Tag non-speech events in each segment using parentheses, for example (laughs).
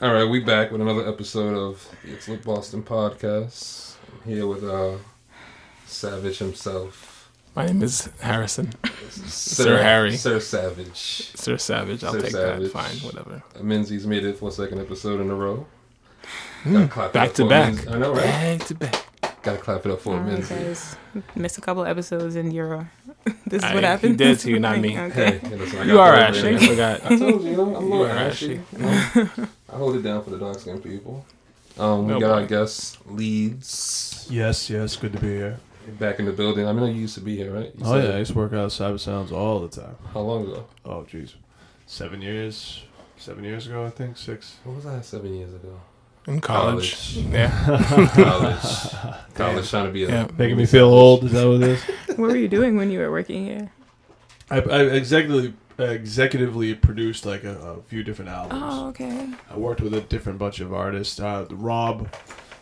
All right, we back with another episode of the It's Lit Boston podcast. I'm here with uh, Savage himself, My name is Harrison. Sir, Harry. Sir Savage. Sir Savage. I'll Sir take Savage. that. Fine, whatever. Uh, Menzies made it for a second episode in a row. Gotta clap it Hmm. Back to back. Menzies. I know, right? Back to back. Gotta clap it up for All right, Menzies. guys. Missed a couple episodes and you're. This is I- what he happened. did to you, (laughs) not me. (laughs) Okay. Hey, listen, You are that Ashley. I forgot. I told you, you know, I'm You not are Ashley. Ashley. I hold it down for the dark skinned people. Um, we No got our boy. guest Leeds Yes, yes, good to be here. back in the building. I mean, you used to be here, right? You Oh said- yeah, I used to work out at Cyber Sounds all the time. How long ago? Oh jeez, seven years, seven years ago I think six. What was that? Seven years ago. In college. College. Yeah. (laughs) College. (laughs) College trying to be a Yeah. Making me feel old. Is that what it is? (laughs) what were you doing when you were working here? I, I executively executively produced like a, a few different albums. Oh, okay. I worked with a different bunch of artists. Uh, Rob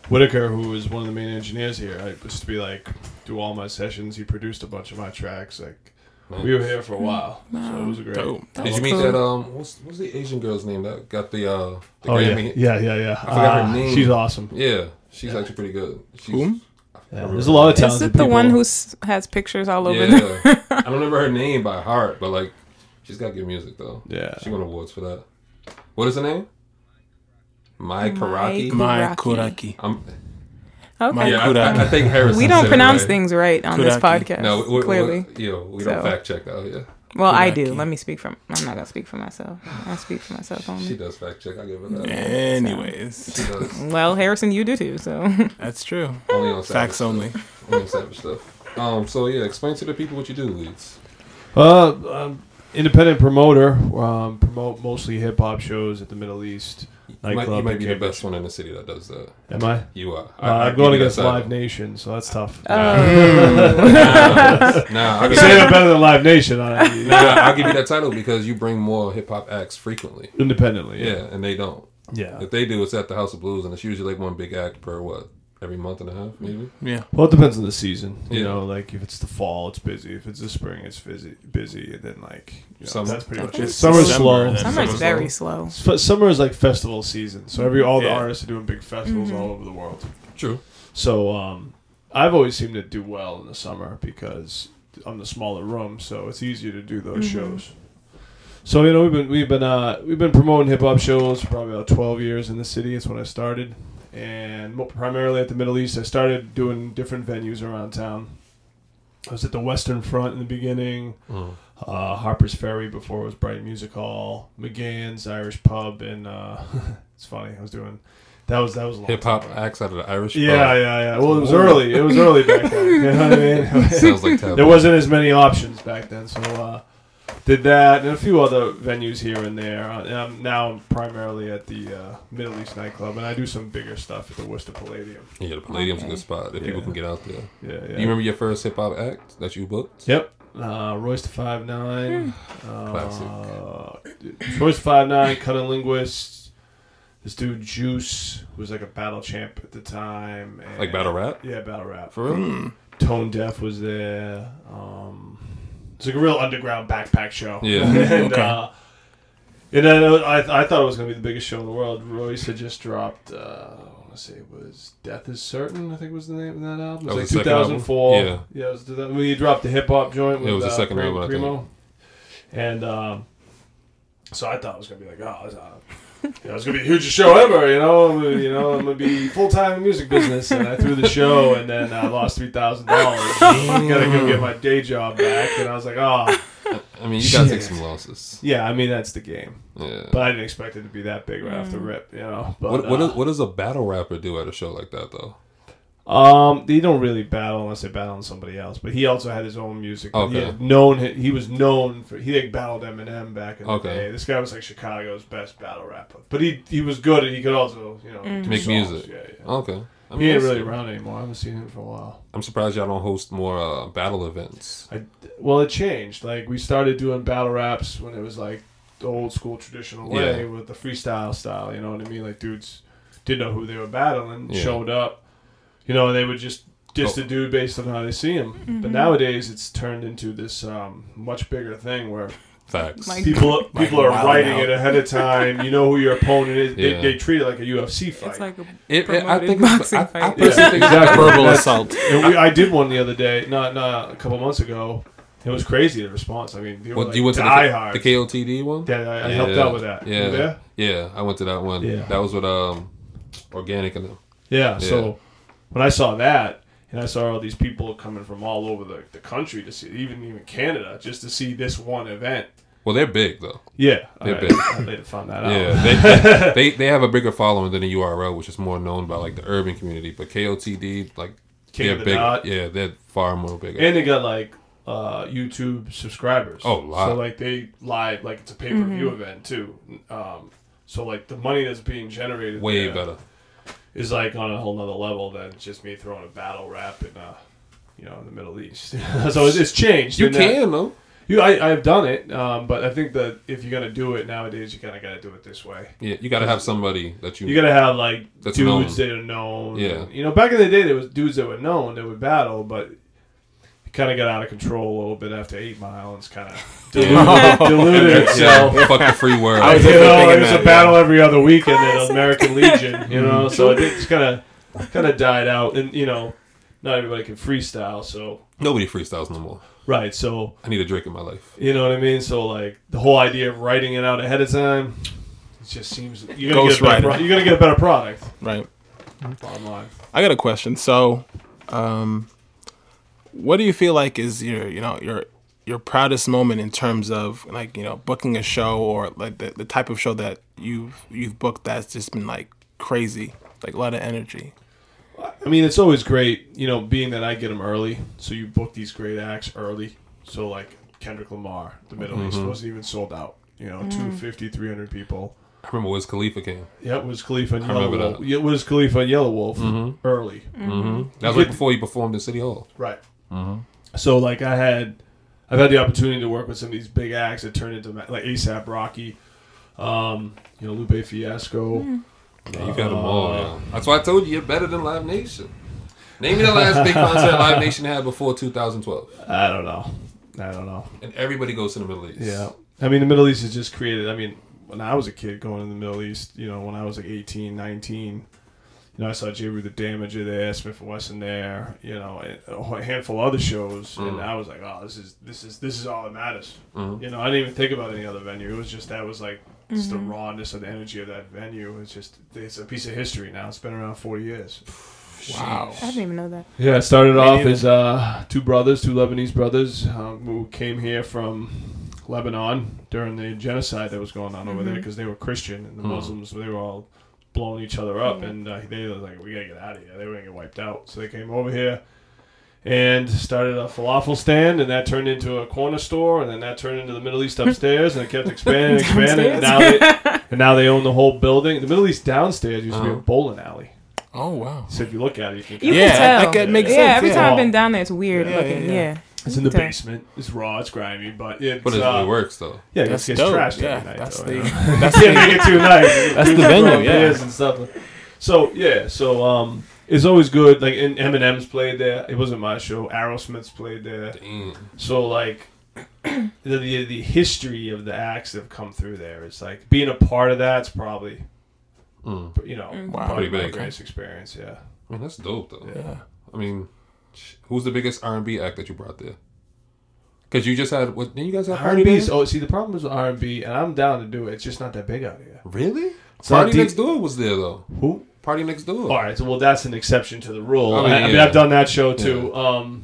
Whitaker, who was one of the main engineers here, I used to be like do all my sessions. He produced a bunch of my tracks. Like we were here for a while, so it was great. Dope. That Did was you meet cool. that? Um, what's what's the Asian girl's name that got the uh the Oh yeah, Grammy? yeah, yeah, yeah. I forgot her Uh, name. She's awesome. Yeah, she's actually pretty good. She's, Whom? Yeah, there's a lot of talented Is it the people. one who has pictures all over? the- Yeah, I (laughs) don't remember her name by heart, but like, she's got good music though. Yeah. She won awards for that. What is her name? Mai Karaki. My Kuraki. Kuraki. I'm, Okay. yeah, I, I, I think Harrison. we don't pronounce right. things right on this podcast. No, we, we, clearly. we, yo, we don't So. fact check out Yeah. well, I do. Let me speak from. I'm not gonna speak for myself. I speak for myself only. She does fact check. I give her that. Anyways, She does. Well, Harrison, you do too. So that's true. Only on savage Facts stuff. only. Only on savage stuff. Um. So yeah, explain to the people what you do, Leeds. Uh, um, independent promoter. Um, promote mostly hip hop shows at the Middle East. You might, you might be the best one in the city that does that. Am I? You are. Uh, I'm going against Live Nation, so that's tough. (laughs) Oh. Nah, I'll I'm give, saying I'm better than Live Nation. I, nah, I'll give you that title because you bring more hip hop acts frequently. independently. Yeah, and they don't. Yeah. If they do, it's at the House of Blues, and it's usually like one big act per what every month and a half, maybe. Yeah. Well, it depends on the season. You Yeah. know, like if it's the fall, it's busy. If it's the spring, it's busy. Busy, and then like you know, Summer. that's pretty I much think it. Summer's December, slow. Summer's Summer's very slow. F- Summer is like festival season, so every all the Yeah. artists are doing big festivals all over the world. True. So um, I've always seemed to do well in the summer because I'm the smaller room, so it's easier to do those shows. So you know we've been we've been uh, we've been promoting hip hop shows for probably about 12 years in the city. It's when I started, and primarily at the Middle East. I started doing different venues around town. I was at the Western Front in the beginning, Mm. uh, Harper's Ferry before it was Bright Music Hall, McGann's Irish Pub, and uh, (laughs) it's funny I was doing that was that was Hip hop acts out of the Irish. Yeah, pub. yeah, yeah. Well, it was early. It was early back then. You know what I mean? (laughs) Sounds like (laughs) taboo. there wasn't as many options back then, so uh, did that and a few other venues here and there. Uh, and I'm now primarily at the uh, Middle East nightclub, and I do some bigger stuff at the Worcester Palladium. Yeah, the Palladium's a good spot if people can get out there. Yeah, yeah. Do you remember your first hip hop act that you booked? Yep. Uh, Royce to five nine. Classic. Uh, Royce to five nine. Cutting linguist. This dude Juice was like a battle champ at the time. And Like battle rap? Yeah, battle rap. For real? Tone Deaf was there. Um, it's like a real underground backpack show. Yeah. (laughs) and, Okay. uh, and then I, I thought it was going to be the biggest show in the world. Royce had just dropped, uh, I want to say it was Death is Certain, I think was the name of that album. It That was, was like second album? 2004. Yeah. Yeah, it was when he dropped the hip hop joint with It was the uh, second Primo- album, I think. Primo. And um, so I thought it was going to be like, oh, it's, uh, you know, it's gonna be the hugest show ever. You know, you gonna be full time in music business, and I threw the show, and then I lost three thousand dollars. Gotta go get my day job back, and I was like, oh, I mean, you gotta take some losses. yeah. I mean, that's the game, Yeah. but I didn't expect it to be that big right off the rip. You know, but What what, uh, is, what does a battle rapper do at a show like that though? Um, they don't really battle unless they battle on somebody else. But he also had his own music. He Okay. had known he was known for he like battled Eminem back in the Okay. day. This guy was like Chicago's best battle rapper. But he he was good and he could also you know do Make songs. music. Yeah, yeah. Okay. I he ain't that's- really around anymore. I haven't seen him for a while. I'm surprised y'all don't host more uh, battle events. I well, it changed. Like we started doing battle raps when it was like the old school traditional way Yeah. with the freestyle style. You know what I mean? Like dudes didn't know who they were battling, Yeah. showed up. You know, they would just diss Oh. the dude based on how they see him. But nowadays, it's turned into this um, much bigger thing where Facts. Like- People people are writing out. it ahead of time. You know who your opponent is. Yeah. They, they treat it like a UFC fight. It's like a It, it, I promoted think it's, boxing I, I fight. personally Yeah, think exactly. Verbal assault. and we, I did one the other day, not not a couple months ago. It was crazy the response. I mean, they were What, like you went to the, diehards. the KOTD one? Yeah, I, I Yeah. helped out with that. You Yeah. Yeah, I went to that one. Yeah. That was with um, Organic and them. Yeah, Yeah. So when I saw that, and I saw all these people coming from all over the, the country to see, even even Canada, just to see this one event. Well, they're big though. Yeah, They're I, big. I later found that out. Yeah, (laughs) they, they they have a bigger following than the URL, which is more known by like the urban community. But KOTD, like King they're of the bigger. Dot. Yeah, they're far more bigger. and they got like uh, YouTube subscribers. Oh, a lot. So like they live like it's a pay per view event too. Um, so like the money that's being generated Way there better. Is like on a whole nother level than just me throwing a battle rap in uh you know in the Middle East. (laughs) so it's, it's changed. You in that- can though. You, I, I've done it, um, but I think that if you're gonna do it nowadays, you kind of got to do it this way. Yeah, you got to have somebody that you. You got to have like That's dudes known. that are known. Yeah. you know, back in the day, there was dudes that were known that would battle, but it kind of got out of control a little bit after Eight Mile, and it's kind of (laughs) diluted, diluted itself. yeah, fuck the free world. I was You know, it was that, a battle yeah. every other weekend at American Legion. You know, so it just kind of kind of died out, and you know, not everybody can freestyle. So Nobody freestyles no more. right, so I need a drink in my life. You know what I mean? So like the whole idea of writing it out ahead of time, it just seems you're gonna, get a, better pro- you're gonna get a better product. Right. Bottom line. I got a question. So, um, what do you feel like is your, you know, your your proudest moment in terms of like, you know, booking a show or like the, the type of show that you've you've booked that's just been like crazy, like a lot of energy. I mean, it's always great, you know, being that I get them early. So you book these great acts early. So like Kendrick Lamar, the Middle mm-hmm. East wasn't even sold out. You know, 250, mm. 300 people. I remember Wiz Khalifa came. Yeah, it was Khalifa and I Yellow remember Wolf. that. Yeah, it was Khalifa and Yelawolf mm-hmm. early. Mm-hmm. That was right before he performed in City Hall. Right. So like I had, I've had the opportunity to work with some of these big acts that turned into like ASAP Rocky, um, you know Lupe Fiasco. Yeah, you've had them all. Yeah. That's why I told you you're better than Live Nation. Name me the last big (laughs) concert Live Nation had before 2012, I don't know. I don't know. and everybody goes to the Middle East. Yeah. I mean the Middle East is just created. I mean when I was a kid going to the Middle East, you know when I was like 18, 19. You know, I saw Jeru the Damaja there, Smif-N-Wessun there, you know, and a handful of other shows, and Mm. I was like, oh, this is this is this is all that matters. Mhm. You know, I didn't even think about any other venue. It was just that was like just the rawness of the energy of that venue. It's just it's a piece of history now. It's been around forty years. Wow. I didn't even know that. Yeah, it started Me off neither. as uh, two brothers, two Lebanese brothers, um, who came here from Lebanon during the genocide that was going on over there because they were Christian and the Mhm. Muslims they were all blowing each other up, Yeah. and uh, they were like, "We gotta get out of here." They were gonna get wiped out, so they came over here and started a falafel stand, and that turned into a corner store, and then that turned into the Middle East (laughs) upstairs, and it kept expanding, expanding, and now they and now they own the whole building. The Middle East downstairs used to be a Uh-huh. bowling alley, Oh wow. so if you look at it, you can You Yeah, tell. that could make yeah, sense, every yeah. time I've been down there, it's weird Yeah, looking. yeah. It's in the Okay. basement. It's raw. It's grimy, but it's But it, uh, it works though. Yeah, it That's gets dope. trashed Yeah, every night. that's though, the you know? (laughs) that's (laughs) yeah, make the it too nice. That's the Dudes venue, throw yeah. beers and stuff. So yeah, so um, it's always good. Like and Eminem's played there. It wasn't my show. Aerosmith's played there. Damn. So like. (clears throat) the, the the history of the acts that have come through there is like being a part of that's probably Mm. you know Mm. Wow. probably Pretty my big. greatest experience. Yeah. I mean, that's dope though. Yeah. yeah. I mean, sh- who's the biggest R&B act that you brought there? Because you just had what? Didn't you guys have R and B. Oh, see, the problem is R and B, and I'm down to do it. It's just not that big out here. Really? It's Party deep- Next Door was there though. Who? PartyNextDoor. All right, so well, that's an exception to the rule. I I mean, mean, I, mean yeah. I've done that show too. Um,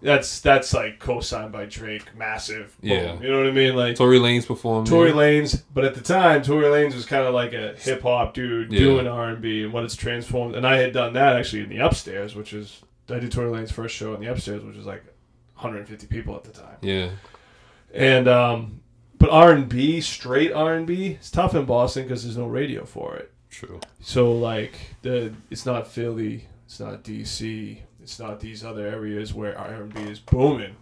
that's that's like co-signed by Drake, massive. Boom. Yeah. you know what I mean. Like Tory Lanez performed. Tory. Lanez, but at the time, Tory Lanez was kind of like a hip hop dude Yeah. doing R and B, and what it's transformed. And I had done that actually in the upstairs, which is I did Tory Lanez first show in the upstairs, which was like 150 people at the time. Yeah. And um, but R and B, straight R and B, it's tough in Boston because there's no radio for it. True. So like the it's not Philly, it's not DC, it's not these other areas where R and B is booming,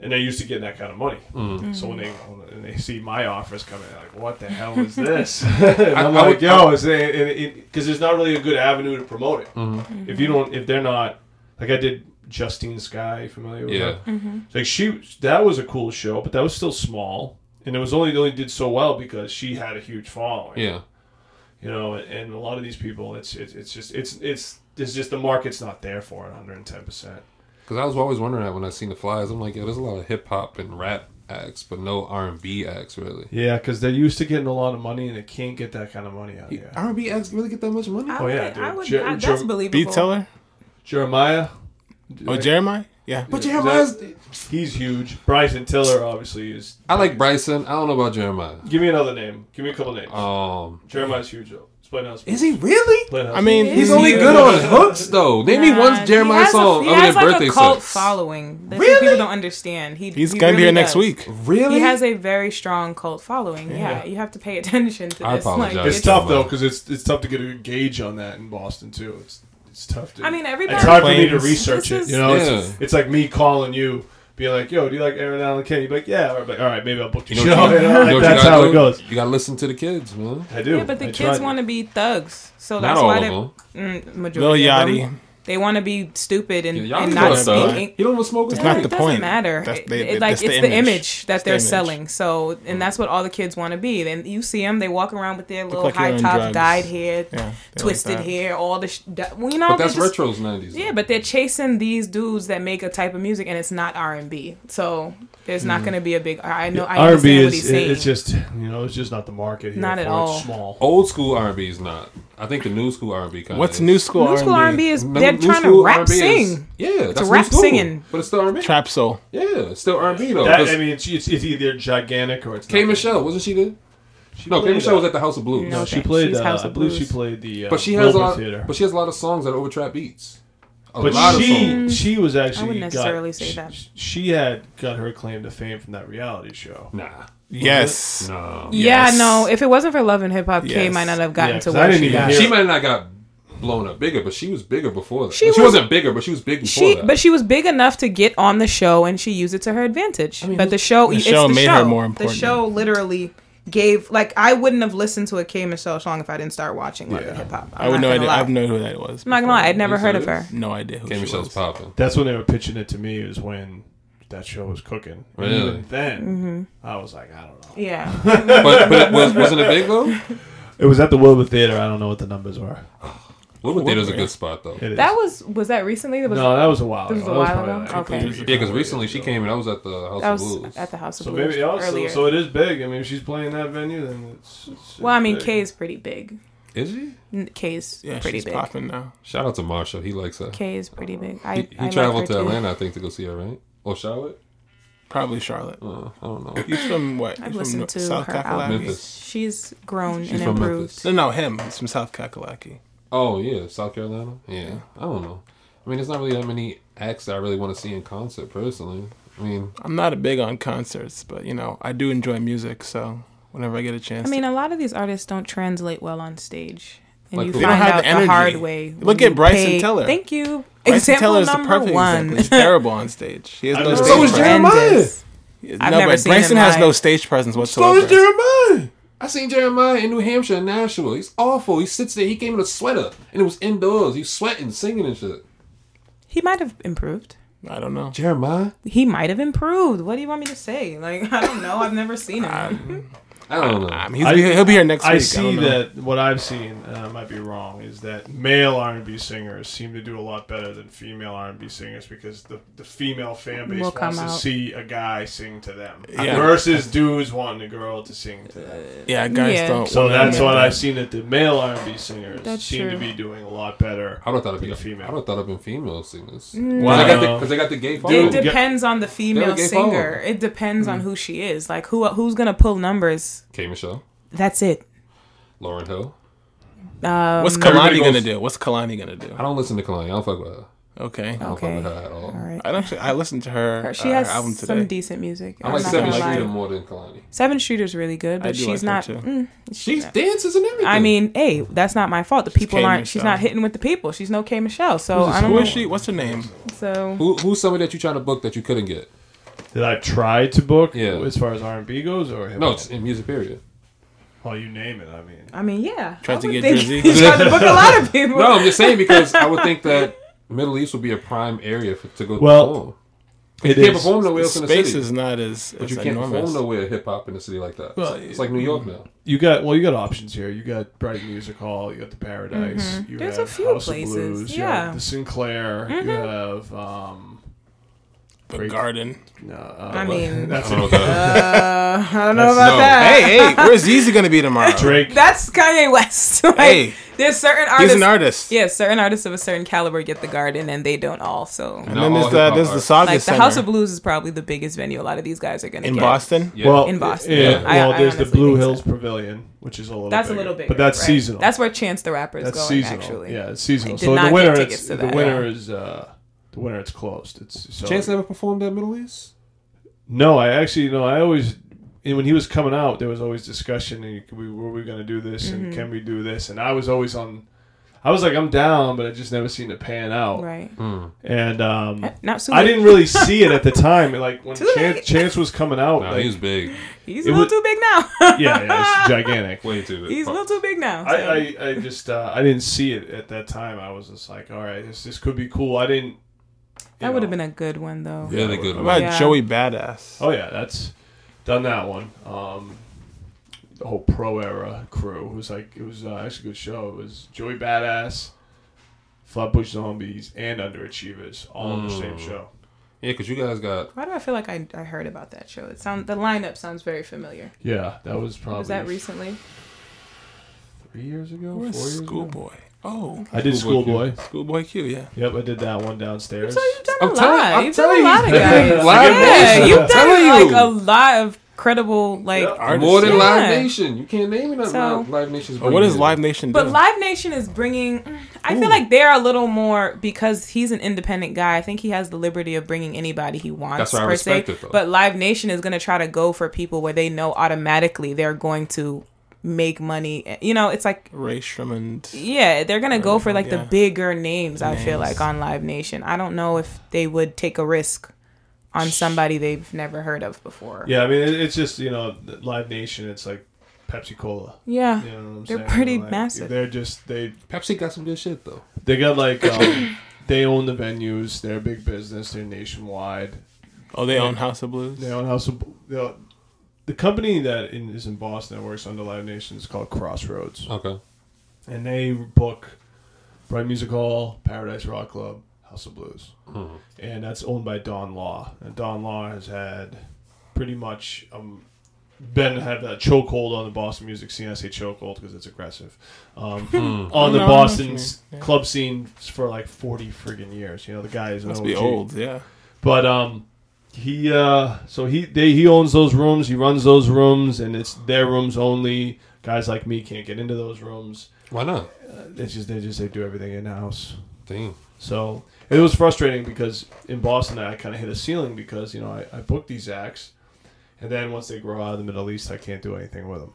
and they're used to getting that kind of money. Mm. So when they when they see my offers coming, they're like, "What the (laughs) hell is this?" (laughs) and I'm I like, would- "Yo, because there's not really a good avenue to promote it. Mhm. If you don't, if they're not like I did Justine Skye, familiar with Yeah. her? Mm-hmm. Like she, that was a cool show, but that was still small. and it was only it only did so well because she had a huge following. Yeah. you know, and a lot of these people, it's it's, it's just it's it's it's just the market's not there for it, 110 percent. Because I was always wondering that when I seen the flies, I'm like, yeah, there's a lot of hip hop and rap acts, but no R and B acts really. Yeah, because they're used to getting a lot of money, and they can't get that kind of money out here. R and B acts really get that much money? I Oh, would, yeah, dude. I would, Jer- I, Jer- that's believable. Beat Teller? Jeremih, Oh, Jeremih? Yeah. But Is Jeremih's he's huge. Bryson Tiller, obviously, is. I like Bryson. I don't know about Jeremih. Give me another name. Give me a couple names. Um, Jeremih's huge though. It's Playhouse. is he really? Playhouse. I mean, He He's is only huge. good on hooks though. Name me Nah, one Jeremih has a- song He other has than like birthday a cult sex. following. That Really? people don't understand. He, He's he going to be really here next week. Really? He has a very strong cult following. Yeah, Yeah. you have to pay attention to I this. apologize. Like, it's It's- tough though because it's it's tough to get a gauge on that in Boston too. It's it's tough to. I mean, everybody. it's hard for me to research This it. is- You know, Yeah. it's, it's like me calling you, being like, "Yo, do you like Erin Allen Kane?" You'd be like, "Yeah." Or I'd like, "All right, maybe I'll book your You know show." (laughs) you- You know, you know like, what you that's gotta how do? it goes. You gotta listen to the kids, man. I do. Yeah, but the I kids want to be thugs, so Not that's all why of they. them. Mm, Lil majority of them. Yachty. They want to be stupid and, Yeah, and not that, though. You don't even smoke. It's a not it the doesn't matter. That's- It- they- it- they- like that's it's the image. image that they're image. selling. So, and that's what all the kids want to be. Then you see them, they walk around with their little like high on top, drugs. dyed hair, Yeah. twisted like hair, all the. Sh- that- well, you know, But that's just- retro's nineties. Yeah, but they're chasing these dudes that make a type of music, and it's not R and B. So there's not mm. going to be a big. I know. I R&B understand what he's is it's just you know it's just not the market. Here Not at all. It's small. old school R and B is not. I think the new school R and B kind. What's new school New school R and B is New- they're new trying to rap R&B is- sing. yeah, that's new rap school, singing. but it's still R and B. Trap soul. Yeah, it's still R and B though. That, 'cause I mean, it's, it's, it's either gigantic or it's. K not. Michelle wasn't she there? She No, K played, Michelle uh, was at the House of Blues. No, No, she played. She's Uh, House I of believe she Blues. played the. Uh, but she has a Wilbur lot. Theater. But she has a lot of songs that are over trap beats. A But lot of she songs. she was actually I wouldn't necessarily got, say she, that. she had got her claim to fame from that reality show. Nah, Yes. no. Yeah, Yes. no. If it wasn't for Love and Hip Hop, K Yes. might not have gotten Yeah, to 'cause I where didn't she even got. hear She it. might have not got blown up bigger, but she was bigger before that. She She, was- wasn't bigger, but she was big before She, that. but she was big enough to get on the show, and she used it to her advantage. mean, but the show, the it's show the made show. her more important. The show literally gave like I wouldn't have listened to a K Michelle song if I didn't start watching Love and Hip Hop. I would know. Not idea. I have lie. no who that was. I'm not gonna lie, I'd never heard of her. No idea who K she Michelle's was. popping. That's when they were pitching it to me. Is when that show was cooking. And Really? even then, Mm-hmm. I was like, I don't know. Yeah, But, but it was, wasn't it big though? (laughs) It was at the Wilbur Theater. I don't know what the numbers were. (laughs) Wilbur Theater's a good spot though. It is. that was was that recently? That was no, that was a while. This was ago. a while ago? like Okay. Yeah, because recently she came and I was at the House that of was Blues. at the House of So Blues maybe also, earlier. so it is big. I mean, if she's playing that venue, then it's. it's well, I mean, big. K is pretty big. Is he? N- K is Yeah, pretty she's big. popping now. Shout out to Marshall. He likes her. K is pretty big. I, He, he like traveled her to too. Atlanta, I think, to go see her, right? Or Charlotte? Probably Charlotte. Uh, I don't know. He's from what? I've He's listened from to South her Kakalaki. albums. Memphis. She's grown She's and from improved. Memphis. No, no, him. He's from South Kakalaki. Oh yeah, South Carolina. Yeah, I don't know. I mean, there's not really that many acts that I really want to see in concert personally. I mean, I'm not a big on concerts, but you know, I do enjoy music. So whenever I get a chance, I mean, a lot of these artists don't translate well on stage, and Like you find don't have out the the, hard way. Look at you Bryson pay- Tiller. Thank you. Bryson (laughs) example Tiller is the perfect one. example. He's terrible on stage. He has (laughs) no stage So is presence. Jeremih. Horrendous. no, I've never but seen Bryson him has live. no stage presence whatsoever. so whatsoever. is Jeremih. I seen Jeremih in New Hampshire and Nashville. He's awful. He sits there. He came in a sweater and it was indoors. He's sweating, singing and shit. He might have improved. I don't know. Jeremih. He might have improved. What do you want me to say? Like I don't know. I've never seen him. (laughs) I don't know. Um, he's, I- he'll be here next I week. see don't know. that what I've seen, and I might be wrong, is that male R and B singers seem to do a lot better than female R and B singers because the, the female fan base Will wants to out. see a guy sing to them Yeah. versus dudes wanting a girl to sing to them. Yeah, guys Yeah. don't. So wanna that's what. I've seen that the male R and B singers That's seem to be doing a lot better. I would have thought it'd be a female. female. I would have thought it'd been female singers. Mm. Wow. Because they, got the- 'cause they got the gay It following. Dude, depends on the female gay singer. following. It depends on who she is. Like who who's gonna pull numbers. K Michelle, That's it. Lauryn Hill. Um, What's Everybody Kehlani gonna do? What's Kehlani gonna do? I don't listen to Kehlani. I don't fuck with her. Okay. I don't Okay. fuck with her at all. all right. I don't. I listened to her, Her- She uh, has album some decent music. I I'm like not Seven gonna lie. Streeter more than Kehlani. Sevyn Streeter's really good, I but do she's like her not. too. Mm, She dances and everything. I mean, hey, that's not my fault. The people K. aren't. She's not hitting with the people. She's no K Michelle. So Who's I don't who know. is she? What's her name? So who, who's somebody that you trying to book that you couldn't get? That I've tried to book Yeah. as far as R and B goes, or hip No, hop? it's in music period. well, you name it. I mean, I mean, yeah. Tried I to would get think Drizzy. He's trying to book a lot of (laughs) people. No, I'm just saying because I would think that Middle East would be a prime area for, to go Well, perform. It you can't is. perform nowhere The else in the space city. is not as, but as you can't enormous. perform nowhere hip hop in a city like that. Well, it's, it's like New York now. You got well, you got options here. You got Bright Music Hall. You got the Paradise. You Mm-hmm. There's a have few House places, Of Blues, You yeah. Mm-hmm. have the Sinclair. You have um. The Great. garden. No, uh, I mean- (laughs) that's I don't know what. Uh, I don't know That's- about no. that. hey, hey, where's (laughs) Yeezy gonna be tomorrow? Drake. That's Kanye West. (laughs) like, Hey. there's certain artists. He's artists. an artist. Yeah, certain artists of a certain caliber get the garden, and they don't all. So, And Not then there's the there's the artists. Saga like the House of Blues is probably the biggest venue. A lot of these guys are gonna in get. Boston. Yeah. Well, In Boston. Yeah. Yeah. I- well, I there's the Blue think so. Hills Pavilion, which is a little. That's bigger. a little bigger, but that's right. seasonal. That's where Chance the Rapper is that's going. seasonal. Actually, Yeah, it's seasonal. So the get winter, tickets it's, to the that. winter is uh, the winter. It's closed. It's so Chance never performed at Middle East. No, I actually no. I always and when he was coming out, there was always discussion. And we were we going to do this Mm-hmm. and can we do this? And I was always on. I was like, I'm down, but I just never seen it pan out. right. And um, Not too I didn't really see it at the (laughs) time. Like when Chance. Chance was coming out, No, like, he was big. He's a little would- too big now. (laughs) yeah, yeah, it's (laughs) gigantic. Way too big. He's a little too big now. I. I, I just uh, I didn't see it at that time. I was just like, all right, this this could be cool. I didn't. You that would have been a good one though. Yeah, they're good. What about Yeah. Joey Badass? Oh yeah, that's done that one. Um, the whole pro era crew it was like it was uh, actually a good show. It was Joey Badass, Flatbush Zombies, and Underachievers all on the same Mm. show. Yeah, because you guys got Why do I feel like I, I heard about that show? It sound the lineup sounds very familiar. Yeah, that was probably Was that recently? three years ago, four Where's years ago. Schoolboy? Oh, I did Schoolboy Schoolboy. Schoolboy Q. Yeah. Yep, I did that one downstairs. So (laughs) you've done I'm a telling- lot. I'm you've done telling a lot of guys. Live yeah, Nation, you've done like you. a lot of credible like. Yep. Artists. more than Yeah. Live Nation. You can't name it. So- So, Live Nation's. But what does bringing Live. Nation do? But Live Nation is bringing. I feel like they're a little more because he's an independent guy. I think he has the liberty of bringing anybody he wants That's why I per respect se. it, though. But Live Nation is going to try to go for people where they know automatically they're going to make money. You know, it's like Ray Sherman. yeah, they're gonna go for like Yeah. the bigger names. I feel like on Live Nation. I don't know if they would take a risk on somebody they've never heard of before. Yeah, I mean it's just you know Live Nation. It's like Pepsi Cola. Yeah. You know what I'm They're saying? pretty Like, massive. They're just they Pepsi got some good shit though. They got like (coughs) um, they own the venues. They're a big business. They're nationwide. Oh, they own House of Blues. They own House of they own- the company that in, is in Boston that works under Live Nation is called Crossroads, Okay. and they book Bright Music Hall, Paradise Rock Club, House of Blues, and that's owned by Don Law. And Don Law has had pretty much um, been had a chokehold on the Boston music scene. I say chokehold because it's aggressive (laughs) on the No, I know what you Boston Yeah. club scene for like forty friggin' years. You know the guy is an Must OG. be old. Yeah. But um, he uh, so he they he owns those rooms. He runs those rooms, and it's their rooms only. Guys like me can't get into those rooms. Why not? Uh, it's just they just they do everything in house. Damn. So it was frustrating because in Boston I kind of hit a ceiling because you know I, I booked these acts, and then once they grow out of the Middle East, I can't do anything with them.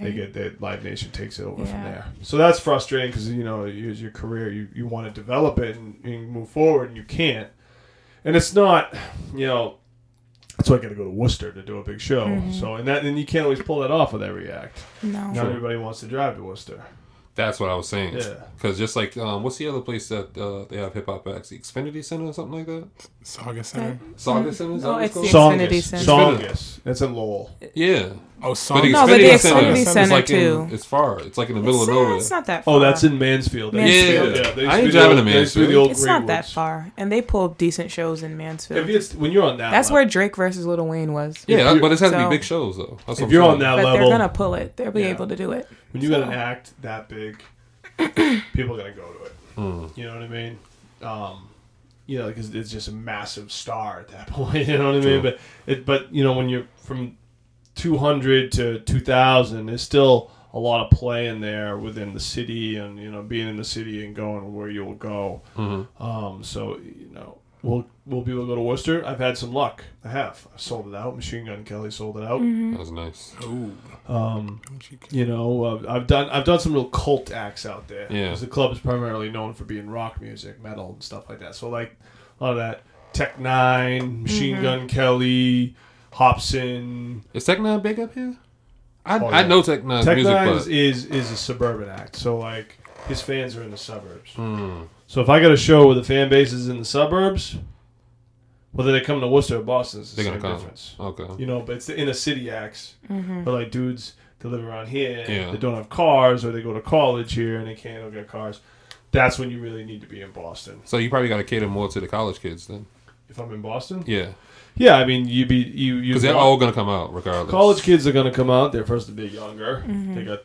They get that Live Nation takes it over from there. So that's frustrating because you know here's your career, you you want to develop it and, and move forward, and you can't. And it's not, you know. That's why I got to go to Worcester to do a big show. So and that and you can't always pull that off with every act. No. Not everybody wants to drive to Worcester. That's what I was saying. Yeah. Because just like, um, what's the other place that uh, they have hip hop acts? The Xfinity Center or something like that? Saga Center. Saga Center? Is that Oh, what it's it's the- Xfinity Center. Tsongas. That's in Lowell. Yeah. Oh, But No, but the Xfinity Xfinity Center like too. In, it's far. It's like in the middle It's, of nowhere. it's not that far. Oh, that's in Mansfield. That Yeah. used to Yeah. they used I to ain't be driving to they used to be the Mansfield. old It's not that far, and they pull decent shows in Mansfield. If it's when you're on that, That's level, where Drake versus Little Wayne was. yeah, if but it's has to be big shows though. That's what if I'm you're saying. on that But level, they're gonna pull it. They'll be Yeah. able to do it. when you got an act that big, (coughs) people are gonna go to it. Hmm. You know what I mean? Um, you know, because it's just a massive star at that (laughs) point. You know what I mean? True. But it, but you know, when you're from 200 to 2000, there's still a lot of play in there within the city, and you know, being in the city and going where you'll go. Mhm. Um, so you know, we'll we'll people go to Worcester? I've had some luck. I have. I've sold it out. Machine Gun Kelly sold it out. Mm-hmm. That was nice. Ooh. Um, you know, uh, I've done I've done some real cult acts out there. Yeah. the club is primarily known for being rock music, metal, and stuff like that. So like a lot of that Tech Nine, Machine Mm-hmm. Gun Kelly, Hopsin. Is Tech Nine big up here? I, Oh, I know Tech Nine's Tech music, Nine but is, is is a suburban act. So like his fans are in the suburbs. Hmm. So if I got a show where the fan base is in the suburbs, whether they come to Worcester or Boston, it's the They're same gonna come. difference. Okay. You know, but it's the inner city acts. Mm-hmm. But like dudes that live around here, Yeah. they don't have cars, or they go to college here and they can't go get cars. That's when you really need to be in Boston. So you probably got to cater more to the college kids then. If I'm in Boston, Yeah, yeah, I mean you be you you because they're all gonna come out regardless. college kids are gonna come out. They're first a bit younger. Mm-hmm. They got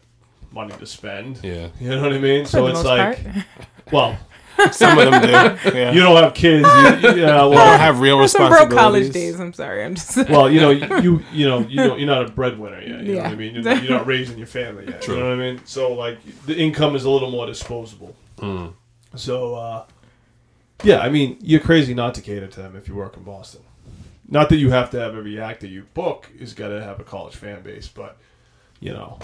money to spend. Yeah. You know what I mean? For So the it's most like, part. well, (laughs) Some of them do. (laughs) Yeah. you don't have kids. You, you, yeah, don't (laughs) well, have real There's some broke college days. I'm sorry. I'm just. well, you know, you you know, you know, you're not a breadwinner yet. you know what I mean. You're you're not raising your family yet. True. You know what I mean? So like, the income is a little more disposable. Mm. So, uh, yeah, I mean, you're crazy not to cater to them if you work in Boston. Not that you have to have every act that you book is got to have a college fan base, but you know,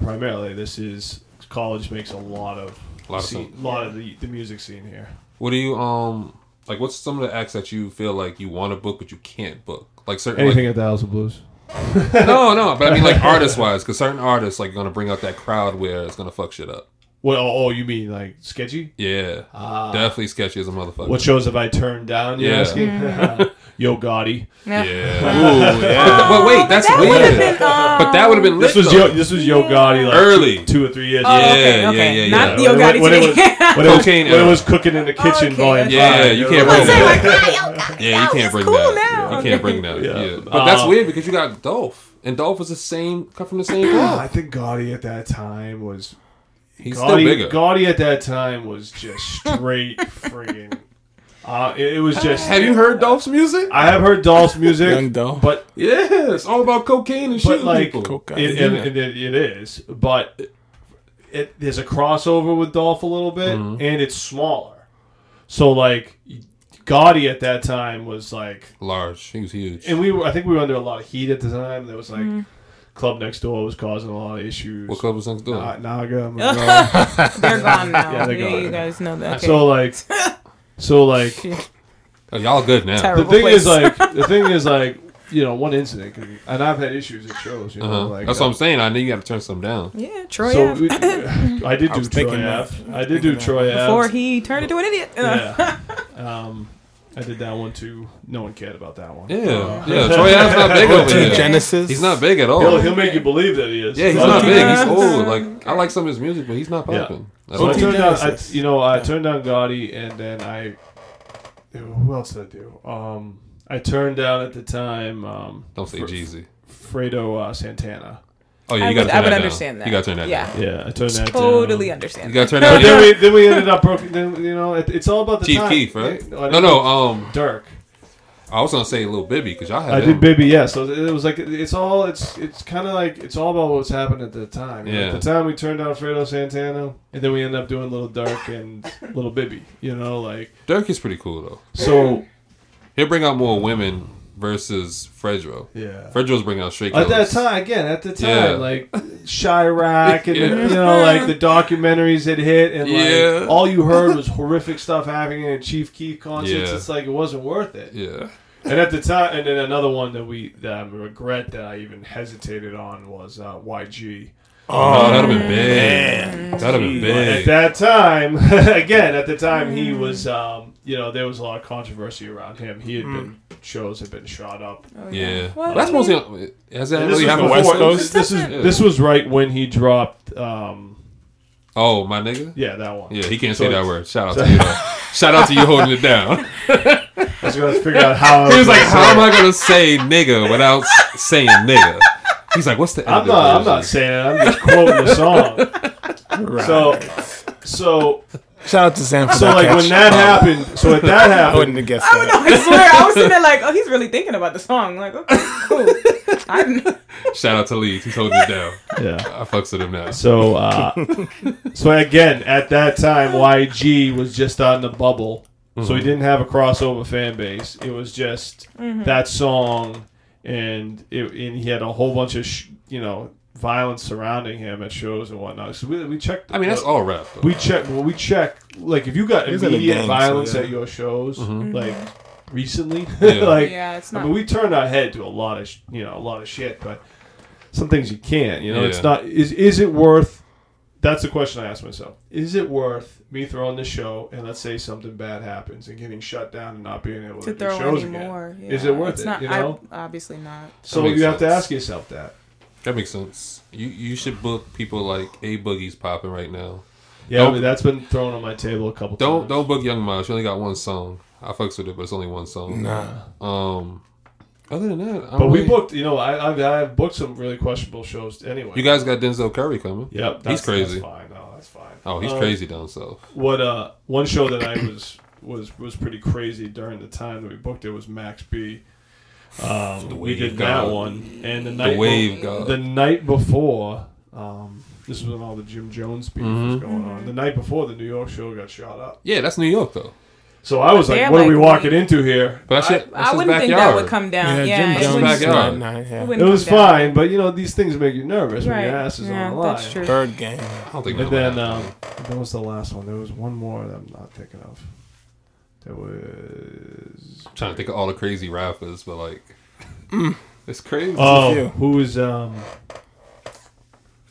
primarily this is college makes a lot of A lot of scene, sense. lot of the, the music scene here. What do you um like? What's some of the acts that you feel like you want to book but you can't book? Like certain Anything at the House of Blues. (laughs) No, no, but I mean like artist wise, because certain artists like gonna bring out that crowd where it's gonna fuck shit up. What? Oh, oh, you mean like sketchy? Yeah, Ah. definitely sketchy as a motherfucker. What shows have I turned down? You're Yeah. asking? Yo Gotti. Yeah. Yeah. Ooh, yeah. but wait, that's That would weird. been. Um, but that would have been lit This was though. Yo. This was Yo Gotti like Early. two, two or three years. Oh, ago. okay, Yeah, okay. yeah, yeah, Not yeah. Yo Gotti when it was- today. When it, was, Cocaine when it era. was cooking in the kitchen, Okay, volume okay. Yeah, five, you know, can't like- bring Say, that. like, ah, Yo Gotti. Yeah, you can't it's bring cool that. now. You can't bring that. Yeah. Yeah, but that's Uh, weird because you got Dolph, and Dolph was the same, cut from the same (clears throat) club. I think Gotti at that time was. He's Gotti, still bigger. Gotti at that time was just straight (laughs) friggin'. Uh, it, it was just. Have you heard Dolph's music? I have heard Dolph's music, Young Dolph. but Yeah, it's all about cocaine and but shooting like people. Cocaine. it, it, it, it is, but it, there's a crossover with Dolph a little bit, Mhm. and it's smaller. So like, Gotti at that time was like, Large, he was huge. and we were I think we were under a lot of heat at the time. There was like club next door was causing a lot of issues. what club was next door? Na- Naga, Monroe. (laughs) They're gone now. Yeah, Yeah, they're gone. you guys know that. Okay. So like, so like, (laughs) Oh, y'all good now. the Terrible thing is like, the thing (laughs) is like, you know, one incident, can, and I've had issues at shows. You know, Uh-huh. like That's uh, what I'm saying. I know you got to turn some down. yeah, Troy So we, I did I do was Troy thinking. F. I did do Troy Ave. before he turned into an idiot. Yeah. um, I did that one too. No one cared about that one. Yeah, Uh, yeah. Troy Ave's not big over OG here. Genesis. He's not big at all. He'll, he'll make you believe that he is. yeah, he's not big. He's Yeah. old. Like I like some of his music, but he's not Yeah. popping. at So I turned down, I, you know, I turned down Gotti, and then I. Who else did I do? Um, I turned down at the time. Um, Don't say Fr- Jeezy. Fredo uh, Santana. Oh yeah, I you got would- to I turn would that understand down. that. You got to turn that Yeah. down. Yeah, I turned that totally down. understand. You got to turn that But then down. we then we ended up broken. Then you know, it, it's all about the Chief time. Keef, right? Yeah, I No, no. Um, Durk. I was gonna say Lil Bibby because y'all had I him. did Baby, yeah. So it was like it's all it's it's kind of like it's all about what's happened at the time. You know, Yeah. At the time, we turned down Fredo Santana, and then we ended up doing Little Durk and Little Bibby. You know, like Durk is pretty cool though. so. He'll bring out more women versus Fredo. Yeah. Fredo's bringing out straight At that time, again, at the time, Yeah. like Chiraq and (laughs) Yeah. the, you know, like the documentaries had hit, and Yeah. like all you heard was horrific stuff happening at Chief Keef concerts. It's like it wasn't worth it. Yeah. And at the time, and then another one that we that I regret that I even hesitated on was uh, YG. Oh, that'd have been man. big. That'd have been But At that time, (laughs) again, at the time, he was, um, you know, there was a lot of controversy around him. He had been shows had been shot up. Oh, Yeah. Well, That's mostly. Has that And this really was happened West before- before? Coast? This is Yeah. this was right when he dropped. Um, Oh, my nigga. yeah, that one. Yeah, he can't So say that it's- word. Shout out to you. though. Shout out to you holding it down. (laughs) I was gonna figure out how. (laughs) I He was like, gonna "How am. I gonna say nigga without s- saying nigga?" He's like, "What's the?" I'm edited not. I'm not saying it. I'm just quoting the song. Right. So, so, Shout out to Sam for so that like catch. when that happened. So at that happened, I wouldn't happened, have guessed I would know. I swear, I was sitting there like, oh, he's really thinking about the song. Like, okay, cool. I didn't. Shout out to Lee. He's holding it down. yeah. I fucks with him now. So, uh, (laughs) so again, at that time, YG was just on the bubble, so he didn't have a crossover fan base. It was just that song, and it, and he had a whole bunch of sh- you know violence surrounding him at shows and whatnot. So we, we checked. I mean, that's all rap. Though. We check. Well, we check. Like if you got He's immediate gang, so violence yeah. at your shows, Mhm. like recently, (laughs) Yeah. like Yeah, it's not. I not. mean, we turned our head to a lot of sh- you know a lot of shit, but some things you can't. You know, it's not. Is is it worth that's the question I ask myself: Is it worth me throwing the show and let's say something bad happens and getting shut down and not being able to, to do throw shows any again? more. Is it worth it's it, Not, you know? I, obviously not. So makes you have to ask yourself that. That makes sense. You you should book people like A Boogie's popping right now. Yeah, Don't- but that's been thrown on my table a couple Don't times. don't book Young Miles. She only got one song. I fucks with it, but it's only one song. Nah. Um. Other than that, I But we really- booked, you know, I, I've, I've booked some really questionable shows anyway. You guys got Denzel Curry coming. Yep, that's, he's crazy. That's fine. No, that's fine. Oh, he's Um, crazy down south. What uh, one show that I was was was pretty crazy during the time that we booked it was Max B. Um, The we did God. that one, and the night Wave be- the night before, um, this was when all the Jim Jones beef was Mhm. going on. The night before, the New York show got shot up. Yeah, that's New York though. So I was But like, they're "What are we like- walking into here?" But that's I- it. That's I wouldn't think backyard. that would come down. Yeah, Yeah, Jim it Jones Jones. wouldn't- is backyard. not- not- yeah. it It come was down. fine, but you know these things make you nervous when Right. your ass is yeah, on the line. that's true. Third game. I don't think. And then um, that was the last one. There was one more that I'm not thinking of. There was I'm trying to think of all the crazy rappers, but like, it's crazy. oh, few. who was um,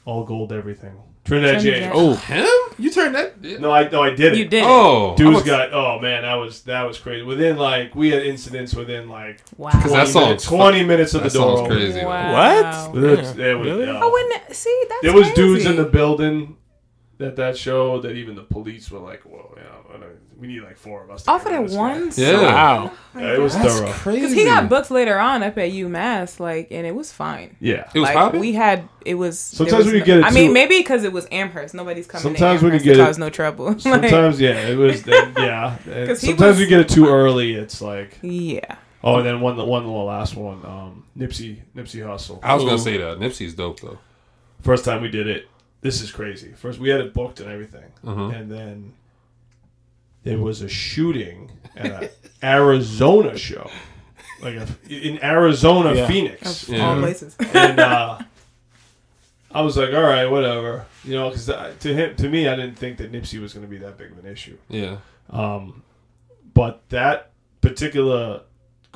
all gold everything. Trinidad Trinidad. James. Oh, him? You turned that? No, I no, I did it. You did. Oh, I Dude's was- got oh man, that was that was crazy. Within like we had incidents within like Wow. 'Cause that 20 song's minutes, fu- twenty minutes of that the door. song's crazy. Wow. What? There was, Yeah. there was- Really? yeah. Oh, I wouldn't see that's There was crazy. dudes in the building at that show that even the police were like, "Whoa, yeah, I don't- we need like four of us." to off get of rid that this one. guy." Yeah. wow. Yeah, it was That's thorough. crazy. Because he got booked later on up at UMass, like, and it was fine. Yeah. It was like popping. we had, it was. Sometimes was we no- get it I mean, maybe because it was Amherst. Nobody's coming. Sometimes to we could get it- cause no trouble. (laughs) Sometimes, yeah, it was. yeah, (laughs) And 'Cause sometimes was- we get it too early. It's like, yeah. oh, and then one, one, the last one, um, Nipsey, Nipsey Hussle. I was gonna say that Nipsey's dope though. First time we did it, this is crazy. First, we had it booked and everything, Mhm. and then there was a shooting at an (laughs) Arizona show, like a, in Arizona, Yeah. Phoenix. Yeah. all places. (laughs) and uh, I was like, all right, whatever, you know, because to him, to me, I didn't think that Nipsey was going to be that big of an issue. Yeah. Um, but that particular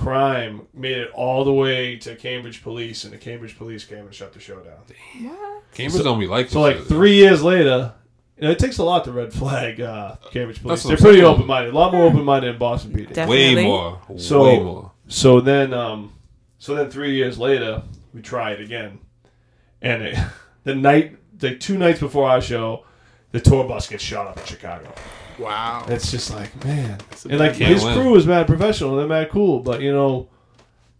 crime made it all the way to Cambridge police, and the Cambridge police came and shut the show down. What? Cambridge don't be like So, like shit. three years later, you know, it takes a lot to red flag uh, Cambridge police. That's They're pretty saying. open minded, a lot more open minded than Boston PD. Definitely. way more. So- way more. So then, um, so then three years later, we try it again, and it, (laughs) the night, the two nights before our show, the tour bus gets shot up in Chicago. Wow. It's just like, man, and like his win. crew is mad professional, they're mad cool, but you know,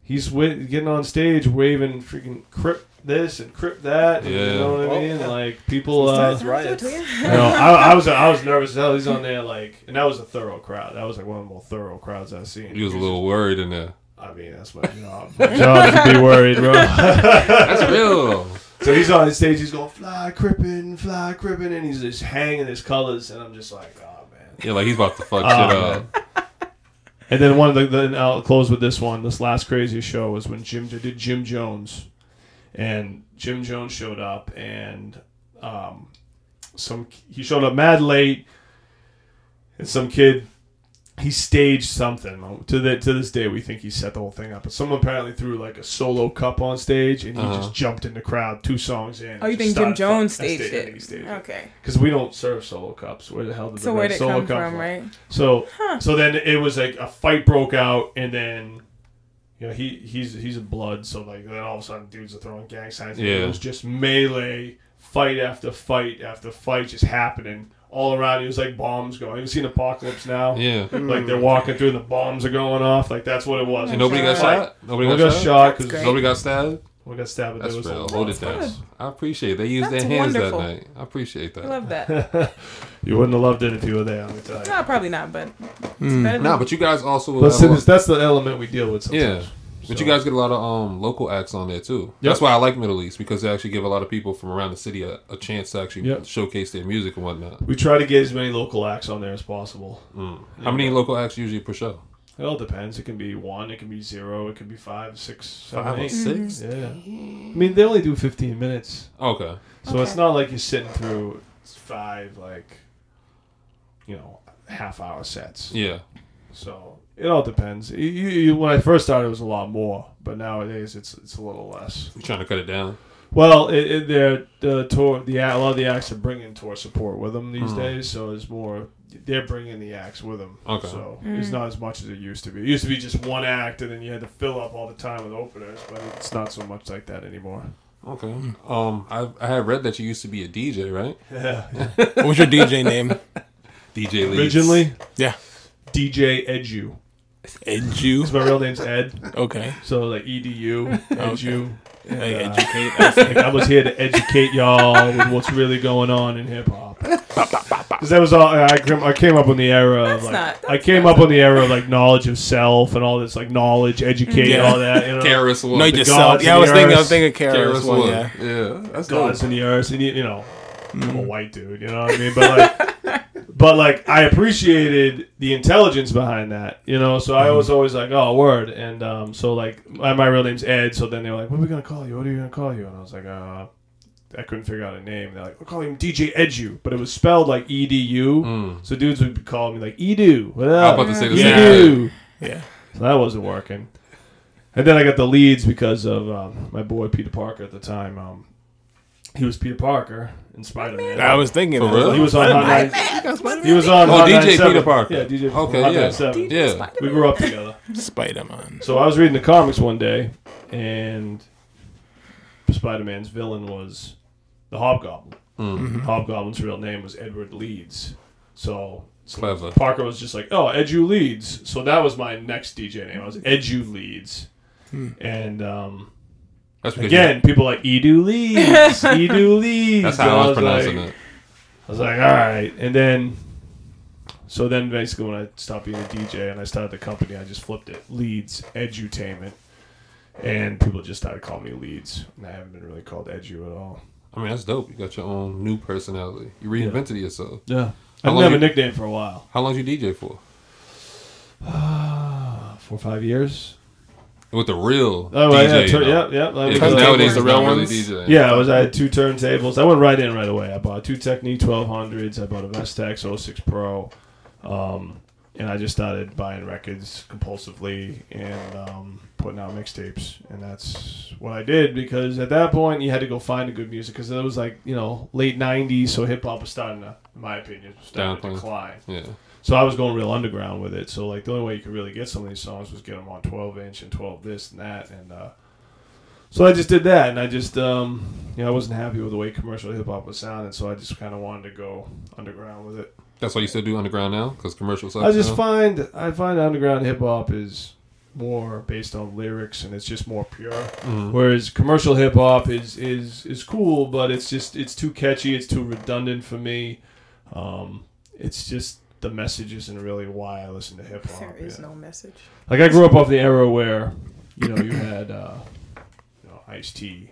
he's wi- getting on stage waving freaking crip this and crip that, and Yeah. you know what I mean? yeah. Like people, uh, riots. you know, I, I was I was nervous as hell. He's on there like, and that was a thorough crowd. That was like one of the more thorough crowds I've seen. He was a little worried in there. I mean, that's my job. My job is to be worried, bro. That's real. so he's on the stage. He's going fly crippin', fly crippin', and he's just hanging his colors, and I'm just like, oh man. Yeah, like he's about to fuck Oh, shit man. up. And then one of the then I'll close with this one. This last crazy show was when Jim did Jim Jones, and Jim Jones showed up, and um, some he showed up mad late, and some kid he staged something to the to this day we think he set the whole thing up. But someone apparently threw like a solo cup on stage, and he Uh-huh. just jumped in the crowd two songs in. Oh, you think Jim Jones fuck- staged staged- I think he it? staged. Okay. Because we don't serve solo cups. Where the hell did the So red where'd it solo come cup from, right? so so then it was like a fight broke out, and then you know he he's he's a blood, so like then all of a sudden dudes are throwing gang signs. and Yeah. It was just melee, fight after fight after fight, just happening all around. It was like bombs going. You seen Apocalypse Now? Yeah. Like they're walking through, and the bombs are going off. Like that's what it was. And nobody got shot. Nobody got, got shot. shot because. Nobody got stabbed. we got stabbed. but That's there was real. Hold it That's down. I appreciate it. They used That's their hands wonderful. that night. I appreciate I that. love that. (laughs) You wouldn't have loved it if you were there. Let me tell you. no, probably not, but it's Mm. better than Nah, but you guys also will But have a since lot- that's the element we deal with. Sometimes. Yeah. But So- you guys get a lot of um local acts on there too. Yep. That's why I like Middle East because they actually give a lot of people from around the city a, a chance to actually Yep. showcase their music and whatnot. we try to get as many local acts on there as possible. Mm. How many local acts usually per show? It all depends. It can be one, it can be zero, it can be five, six, seven, Five or six? Yeah. I mean, they only do 15 minutes. Okay. So it's not like you're sitting through five, like, you know, half hour sets. Yeah. So it all depends. You, you, you- when I first started, it was a lot more, but nowadays it's it's a little less. You're trying to cut it down? Well, it, it, they're the tour. The a lot of the acts are bringing tour support with them these Hmm. days, so it's more. They're bringing the acts with them. Okay. So it's not as much as it used to be. It used to be just one act, and then you had to fill up all the time with openers, but it's not so much like that anymore. Okay. Um, I I had read that you used to be a DJ, right? (laughs) Yeah. What was your DJ name? (laughs) DJ Leeds. Originally, Yeah. DJ Edu. Edu. Because my real name's Ed, Okay. so like EDU, Edu. Hey, And, uh, educate. I. Like, I was here to educate y'all with what's really going on in hip hop. Because that was all I came, I came up on the era of That's like not- I came up on the era of like knowledge of self and all this like knowledge, educate, Yeah. all that. You know, KRS-One. No, The yourself. gods Yeah, I and was the thinking. I was earth. thinking KRS Karis one. one. Yeah. Yeah, that's gods dope. in the earth, and you, you know, I'm a white dude. You know what I mean? But like, (laughs) but like, I appreciated the intelligence behind that. You know, so I was always like, oh, word. And um, so like, my, my real name's Ed. So then they were like, what are we gonna call you? What are you gonna call you? And I was like, uh. I couldn't figure out a name. They're like, we'll call him DJ Edu, but it was spelled like E D U. Mm. So dudes would be calling me like Edu. What I was about to say the Yeah. same thing. Edu. Yeah. So that wasn't working. And then I got the leads because of um, my boy Peter Parker at the time. Um, he was Peter Parker in Spider Man. I was thinking. For I real? He was on Hot Nine- He was on. Oh, Hot DJ 97. Peter Parker. Yeah, DJ. Okay, Hot yeah. 97. Yeah. We grew up together. Spider Man. So I was reading the comics one day, and Spider Man's villain was the Hobgoblin. Mm. Hobgoblin's real name was Edward Leeds. So, so Clever. Parker was just like, oh, Edu Leeds. So that was my next DJ name. I was Edu Leeds. And um, That's because again, people like Edu Leeds, Edu (laughs) Leeds. that's how I was pronouncing like, it. I was like, all right. And then, so then basically when I stopped being a DJ and I started the company, I just flipped it. Leeds Edutainment. And people just started calling me Leeds. And I haven't been really called Edu at all. I mean, that's dope. You got your own new personality. You reinvented yourself. Yeah. How I've long never you- nickname for a while. How long did you DJ for? (sighs) Four or five years. With the real Oh, DJ. yeah. Tur- yep, yep. Yeah, Like, because nowadays the real not really ones? Yeah, I was. I had two turntables. I went right in right away. I bought two Technics 1200s. I bought a Vestax 06 Pro, um, and I just started buying records compulsively and um, putting out mixtapes. And that's what I did because at that point you had to go find a good music because it was like you know late 90s, so hip hop was starting to, in my opinion, starting to decline. Yeah. So I was going real underground with it. So like the only way you could really get some of these songs was get them on 12 inch and 12 this and that. And uh, so I just did that, and I just um, you know I wasn't happy with the way commercial hip hop was sounding, so I just kind of wanted to go underground with it. That's why you still do underground now? Because commercial I just now? find I find underground hip hop is more based on lyrics and it's just more pure. Mhm. Whereas commercial hip hop is is is cool, but it's just it's too catchy, it's too redundant for me. Um, it's just the message isn't really why I listen to hip hop. There is yeah. no message. Like I grew up off the era where, you know, you had uh, you know, Ice T,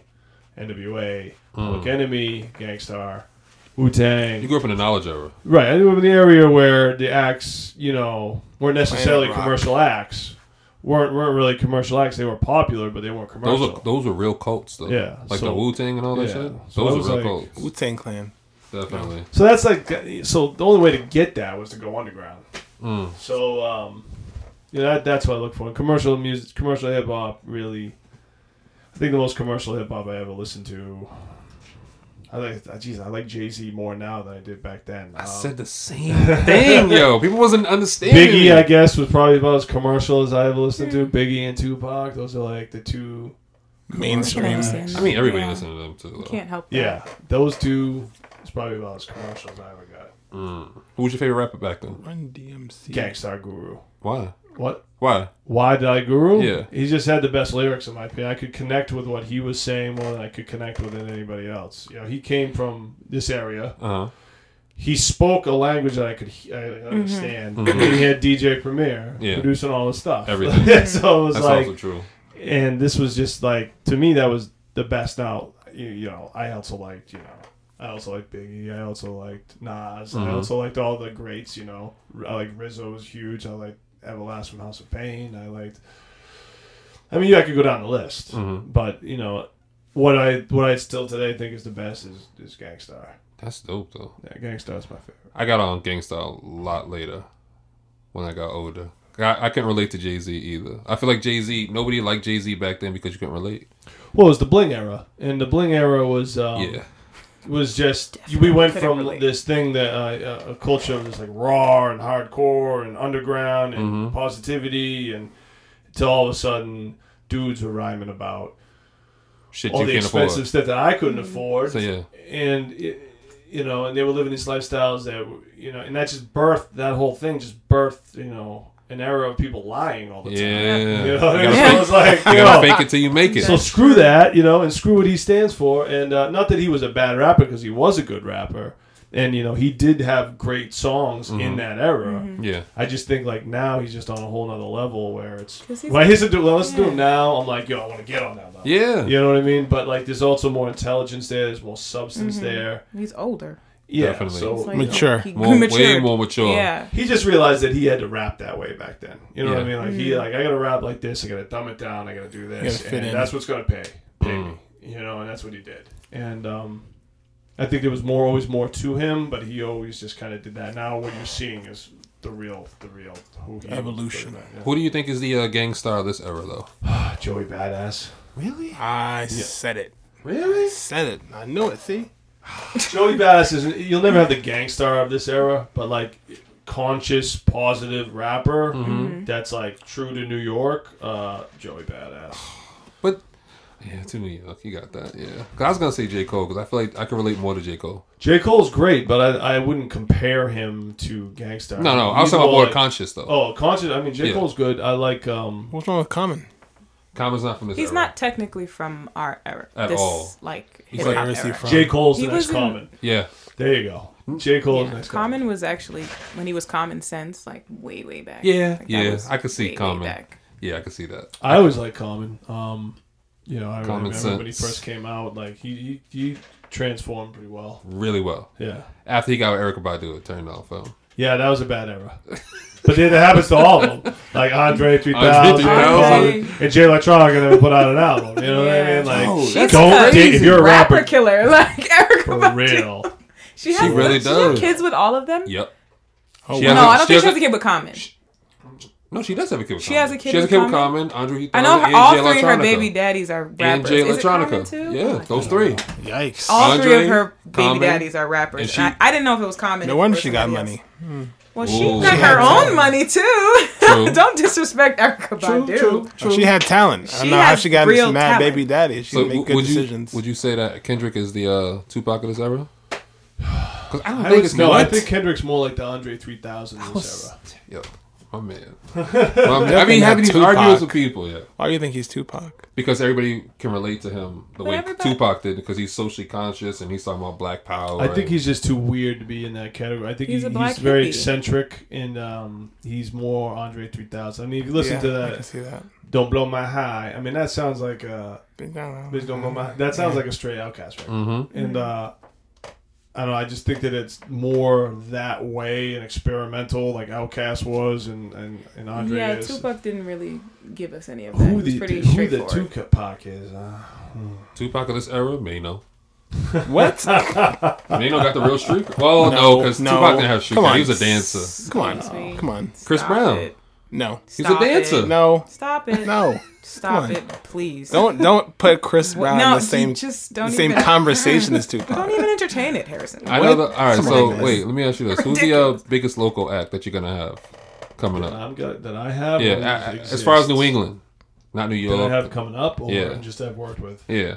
NWA, Public Mm. Enemy, Gang Starr, Wu Tang. You grew up in the knowledge era. Right, I grew up in the area where the acts, you know, weren't necessarily commercial acts. weren't weren't really commercial acts. They were popular, but they weren't commercial. Those are those were real cults though. Yeah, Like so- the Wu Tang and all that yeah. shit. Those was are real like- cults. Wu Tang Clan. Definitely. so that's like so the only way to get that was to go underground. Mm. So um, you know that, that's what I look for. Commercial music, commercial hip hop, really. I think the most commercial hip hop I ever listened to. I like, geez, I like Jay Z more now than I did back then. I Um, said the same thing, yo. (laughs) People wasn't understanding. Biggie, me. I guess, was probably about as commercial as I ever listened to. Biggie and Tupac, those are like the two. Mainstream. understand. I mean, everybody Yeah. listened to them too. You can't help that. Yeah, those two is probably about as commercial as I ever got. Mm. Who was your favorite rapper back then? Run DMC. Gang Starr Guru. Why? What? Why? Why did I Guru? Yeah. He just had the best lyrics in my opinion. I could connect with what he was saying more than I could connect with anybody else. You know, he came from this area. Uh huh. He spoke a language that I could I understand. Mhm. And (clears throat) he had DJ Premier Yeah. producing all the stuff. Everything. (laughs) so it was That's like, also true. and this was just like to me that was the best. Now you, you know, I also liked you know. I also liked Biggie. I also liked Nas. I Mhm. also liked all the greats. You know, I like Rizzo was huge. I liked Everlast from House of Pain. I liked. I mean, yeah, I could go down the list, Mhm. but you know, what I what I still today think is the best is is Gang Starr. That's dope though. Yeah, Gang Starr is my favorite. I got on Gang Starr a lot later when I got older. I, I couldn't relate to Jay Z either. I feel like Jay Z. Nobody liked Jay Z back then because you couldn't relate. Well, it was the bling era, and the bling era was um, yeah, was just we went from relate. this thing that uh, uh, a culture of this like raw and hardcore and underground and Mm-hmm. positivity and to all of a sudden dudes were rhyming about shit all you the can't expensive afford. stuff that I couldn't afford. So yeah, and it, you know, and they were living these lifestyles that you know, and that just birthed that whole thing. Just birthed you know an era of people lying all the time. yeah. You know, what (laughs) You gotta, So it was like you you gotta know, fake it till you make it. so screw that, you know, and screw what he stands for. And uh, not that he was a bad rapper, because he was a good rapper, and you know he did have great songs Mm-hmm. in that era. yeah, I just think like now he's just on a whole nother level where it's 'Cause he's- when I listen to when I listen to Yeah. him now, I'm like, yo, I want to get on that level. yeah. You know what I mean? But like, there's also more intelligence there. There's more substance Mm-hmm. there. He's older. Yeah. Definitely. So It's like, Mature. He More, way more mature. Yeah. he just realized that he had to rap that way back then. You know what I mean? Like Mm-hmm. he like I gotta rap like this. I gotta dumb it down. I gotta do this, gotta fit and in. that's what's gonna pay pay Mm. me. You know, and that's what he did. And um, I think there was more, always more to him, but he always just kind of did that. Now what you're seeing is the real, the real who he Evolution. Was, Who do you think is the uh, Gang Starr of this era, though? (sighs) Joey Badass. Really? I said it. Really? Said it. I knew it. See. (sighs) Joey Badass is you'll never have the Gang Starr of this era, but like conscious, positive rapper Mm-hmm. that's like true to New York. Uh, Joey Badass. (sighs) But yeah, to New York, you got that. Yeah, 'Cause I was gonna say J Cole because I feel like I can relate more to J Cole. J Cole's great, but I, I wouldn't compare him to Gang Starr. No, no, I was He's talking about more more like- conscious though. Oh, conscious. I mean, J Yeah. Cole's good. I like. um What's wrong with Common? Common's not from this. He's era. not technically from our era. At this, all. Like He's like- hop Where is he era. from? J Cole's He the next was in- Common. Yeah, There you go. J Cole's Yeah. next Common was actually when he was Common Sense, like way, way back. Yeah, Like, yeah, I could see way, way Common. back. yeah, I can see that. I always like Common. Um, you know, I Common remember when he first came out, like he he, he transformed pretty well. Really well. Yeah, After he got with Erykah Badu, it turned off. Um, yeah, that was a bad era. (laughs) But then it happens to all of them. Like Andre 3000 Andre and, and Jay Electronica never put out an album. You know what I mean? Like, Oh, She's don't a date if you're a rapper, rapper. killer, (laughs) like Erykah For Badu. real. She has really she have does. kids with all of them. yep. Oh, She wow. No, a- I don't think has she has a- a kid with Common. No, she does have a kid with She Common. has a kid She has a kid with Common? Common. Andre, I know her, and all Jay three of her baby daddies are rappers. And Jay Is it Electronica. too? Yeah, oh those three. Yikes. All three of her baby Common, daddies are rappers. and And I, I didn't know if it was Common. No wonder she got money. else. Hmm. Well, she Ooh. got She her had own talent. money too. True. (laughs) Don't disrespect Erykah Badu. Oh, she had talent. I She don't know how she got this mad talent. baby daddy. She So make w- good would you would you say that Kendrick is the uh, Tupac of this era? Because I don't I think it's no, I think Kendrick's more like the Andre 3000 in this era. Yo, my man. My man. I mean, having these Tupac. arguments with people, yeah, Why do you think he's Tupac? because everybody can relate to him the But way everybody- Tupac did, because he's socially conscious and he's talking about Black Power. I think and- he's just too weird to be in that category. I think He's he- a black he's very eccentric and um, he's more Andre 3000. I mean, if you listen Yeah, to I can that, see that. "Don't Blow My High," I mean that sounds like a Big "Bitch Don't Blow My." That sounds like a straight OutKast record. Mhm. And uh, I don't know. I just think that it's more that way and experimental, like OutKast was, and and, and Andre Yeah, is. Tupac didn't really give us any of that. Who He was the pretty who the straightforward. Tupac is? Uh, Tupac of this era, Mano. (laughs) What? (laughs) Mano got the real streak. Well, no, because no. Tupac didn't have streak. Come on. He was a dancer. Come on. Excuse. Come on. Chris Stop Brown. it. No. He's a dancer. It. No. Stop it. No. Stop it, please. Don't don't put Chris Brown no, in the same just don't the same even, conversation as (laughs) Tupac. Don't even entertain it, Harrison. I know. The, all right, Come so on. wait, let me ask you this: Who's the uh, biggest local act that you're gonna have coming that up? I'm got that I have. Yeah, or a- a- exists? as far as New England, not New that I York. have coming up, or Yeah. just I've worked with. Yeah,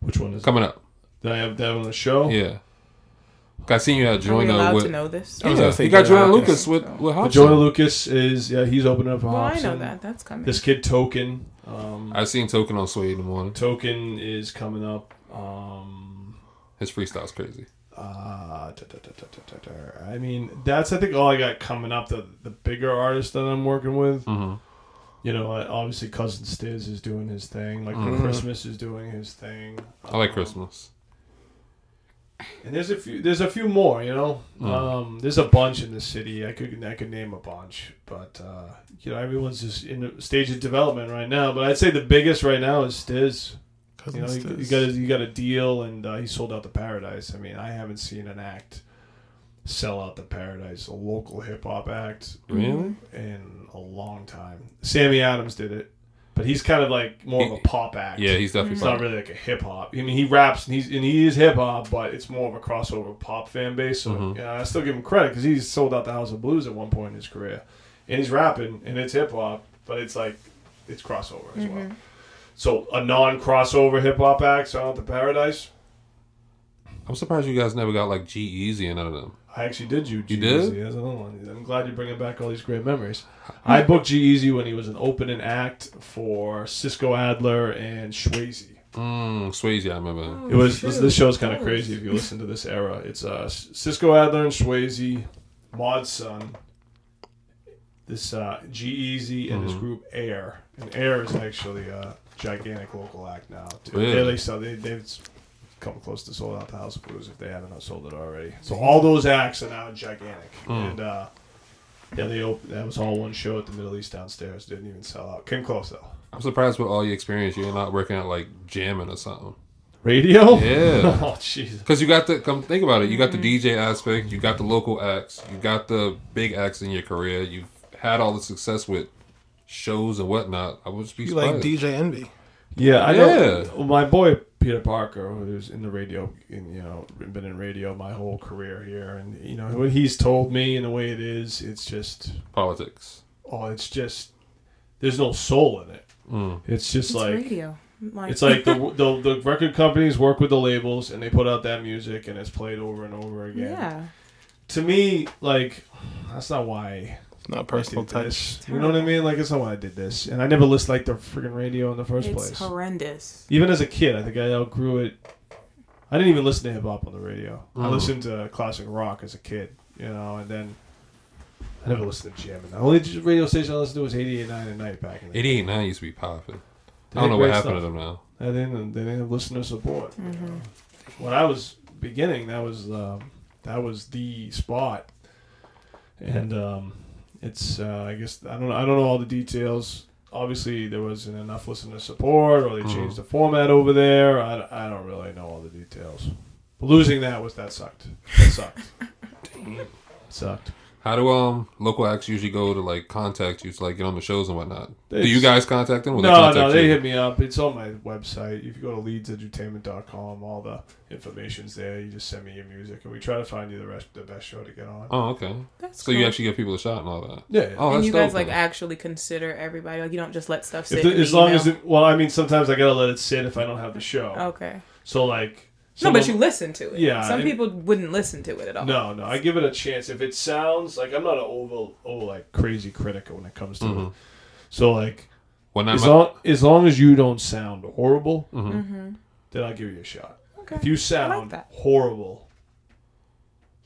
Which one is? coming up. That I have that on the show. Yeah. I seen you had Are we joined allowed up with. to know this? I was gonna say you got Jordan Jordan Lucas. Lucas with with But Hopsin. Jonah Lucas is yeah he's opening up for Well, I Hopsin. know that. That's coming. This kid Token, um, I seen Token on Sway in the morning. Token is coming up. Um, His freestyle's crazy. uh, da, da, da, da, da, da, da. I mean, that's I think all I got coming up. The the bigger artists that I'm working with. hmm You know, uh, obviously Cousin Stiz is doing his thing. Like Mhm. Christmas is doing his thing. I like Um, Christmas. And there's a few. There's a few more. You know, Mm. um, there's a bunch in the city. I could I could name a bunch, but uh, you know everyone's just in a stage of development right now. But I'd say the biggest right now is Stiz. You know, you, you got a, you got a deal, and uh, he sold out the Paradise. I mean, I haven't seen an act sell out the Paradise, a local hip hop act, Really? in a long time. Sammy Adams did it, but he's kind of like more of a pop act. Yeah, he's definitely. It's not really like a hip hop. I mean, he raps and he's and he is hip hop, but it's more of a crossover pop fan base. So Mhm. you know, I still give him credit because he's sold out the House of Blues at one point in his career, and he's rapping and it's hip hop, but it's like it's crossover as well. So a non-crossover hip hop act, Sound Out the Paradise. I'm surprised you guys never got like G-Eazy and none of them. I actually did you. You did? That's another one. I'm glad you're bringing back all these great memories. I booked G-Eazy when he was an opening act for Cisco Adler and Shwayze. Mm, Shwayze, I remember. It was this, shoot. this show's kind of Oh, crazy if you listen to this era. It's uh, Cisco Adler and Shwayze, Mod Sun, this uh, G-Eazy, and his Mhm. group Air. And Air is actually a gigantic local act now. Really? They, they, they, they've come close to sold out the House of Blues if they haven't sold it already. So all those acts are now gigantic. Mm. And uh, yeah, they opened, that was all one show at the Middle East downstairs. Didn't even sell out. Came close though. I'm surprised with all your experience, you're not working at like Jam'n or something. Radio? Yeah. (laughs) oh, jeez. Because you got the come think about it, you got the DJ aspect, you got the local acts, you got the big acts in your career. You've had all the success with shows and whatnot. I would just be You like. DJ Envy? Yeah, I Yeah. know. My boy Peter Parker, who's in the radio, in, you know, been in radio my whole career here, and you know what he's told me and the way it is, it's just, Politics. oh, it's just, there's no soul in it. Mm. It's just It's like, radio. Like, it's like the, (laughs) the the record companies work with the labels and they put out that music and it's played over and over again. yeah. To me, like, that's not why It's not personal did touch. this. You know what I mean? Like, it's not why I did this, and I never listened like the freaking radio in the first It's place. horrendous. even as a kid, I think I outgrew it. I didn't even listen to hip hop on the radio. I Mm. listened to classic rock as a kid, you know, and then I never listened to Jam'n. The only j- radio station I listened to was 88.9 at night back in the day. 88 9 used to be popping. I don't know what great happened to them now. They didn't, they didn't have listener support. you know. When I was beginning, that was um, that was the spot, and um, it's uh, I guess I don't know I don't know all the details. Obviously, there wasn't enough listener support, or they Mhm. changed the format over there. I, I don't really know all the details. But losing that was that sucked. That sucked. (laughs) Damn. Sucked. How do um local acts usually go to like contact you to like get on the shows and whatnot? do you guys contact them? Or they No, contact no, they you? hit me up. It's on my website. If you go to leedsedutainment.com, all the information's there. You just send me your music, and we try to find you the rest, the best show to get on. Oh, okay. That's cool. So you actually give people a shot and all that. Yeah. Oh, and you guys like actually consider everybody. Like you don't just let stuff sit. The, in the as long email. as it, well, I mean, sometimes I gotta let it sit if I don't have the show. okay. So like, No, but some you listen to it. Yeah, Some and- people wouldn't listen to it at all. No, no, I give it a chance. If it sounds like I'm not an over, over like crazy critic when it comes to it. Mhm. So like, When I'm as long as long as you don't sound horrible, Mhm. Mm-hmm. then I'll give you a shot. Okay. If you sound that. horrible,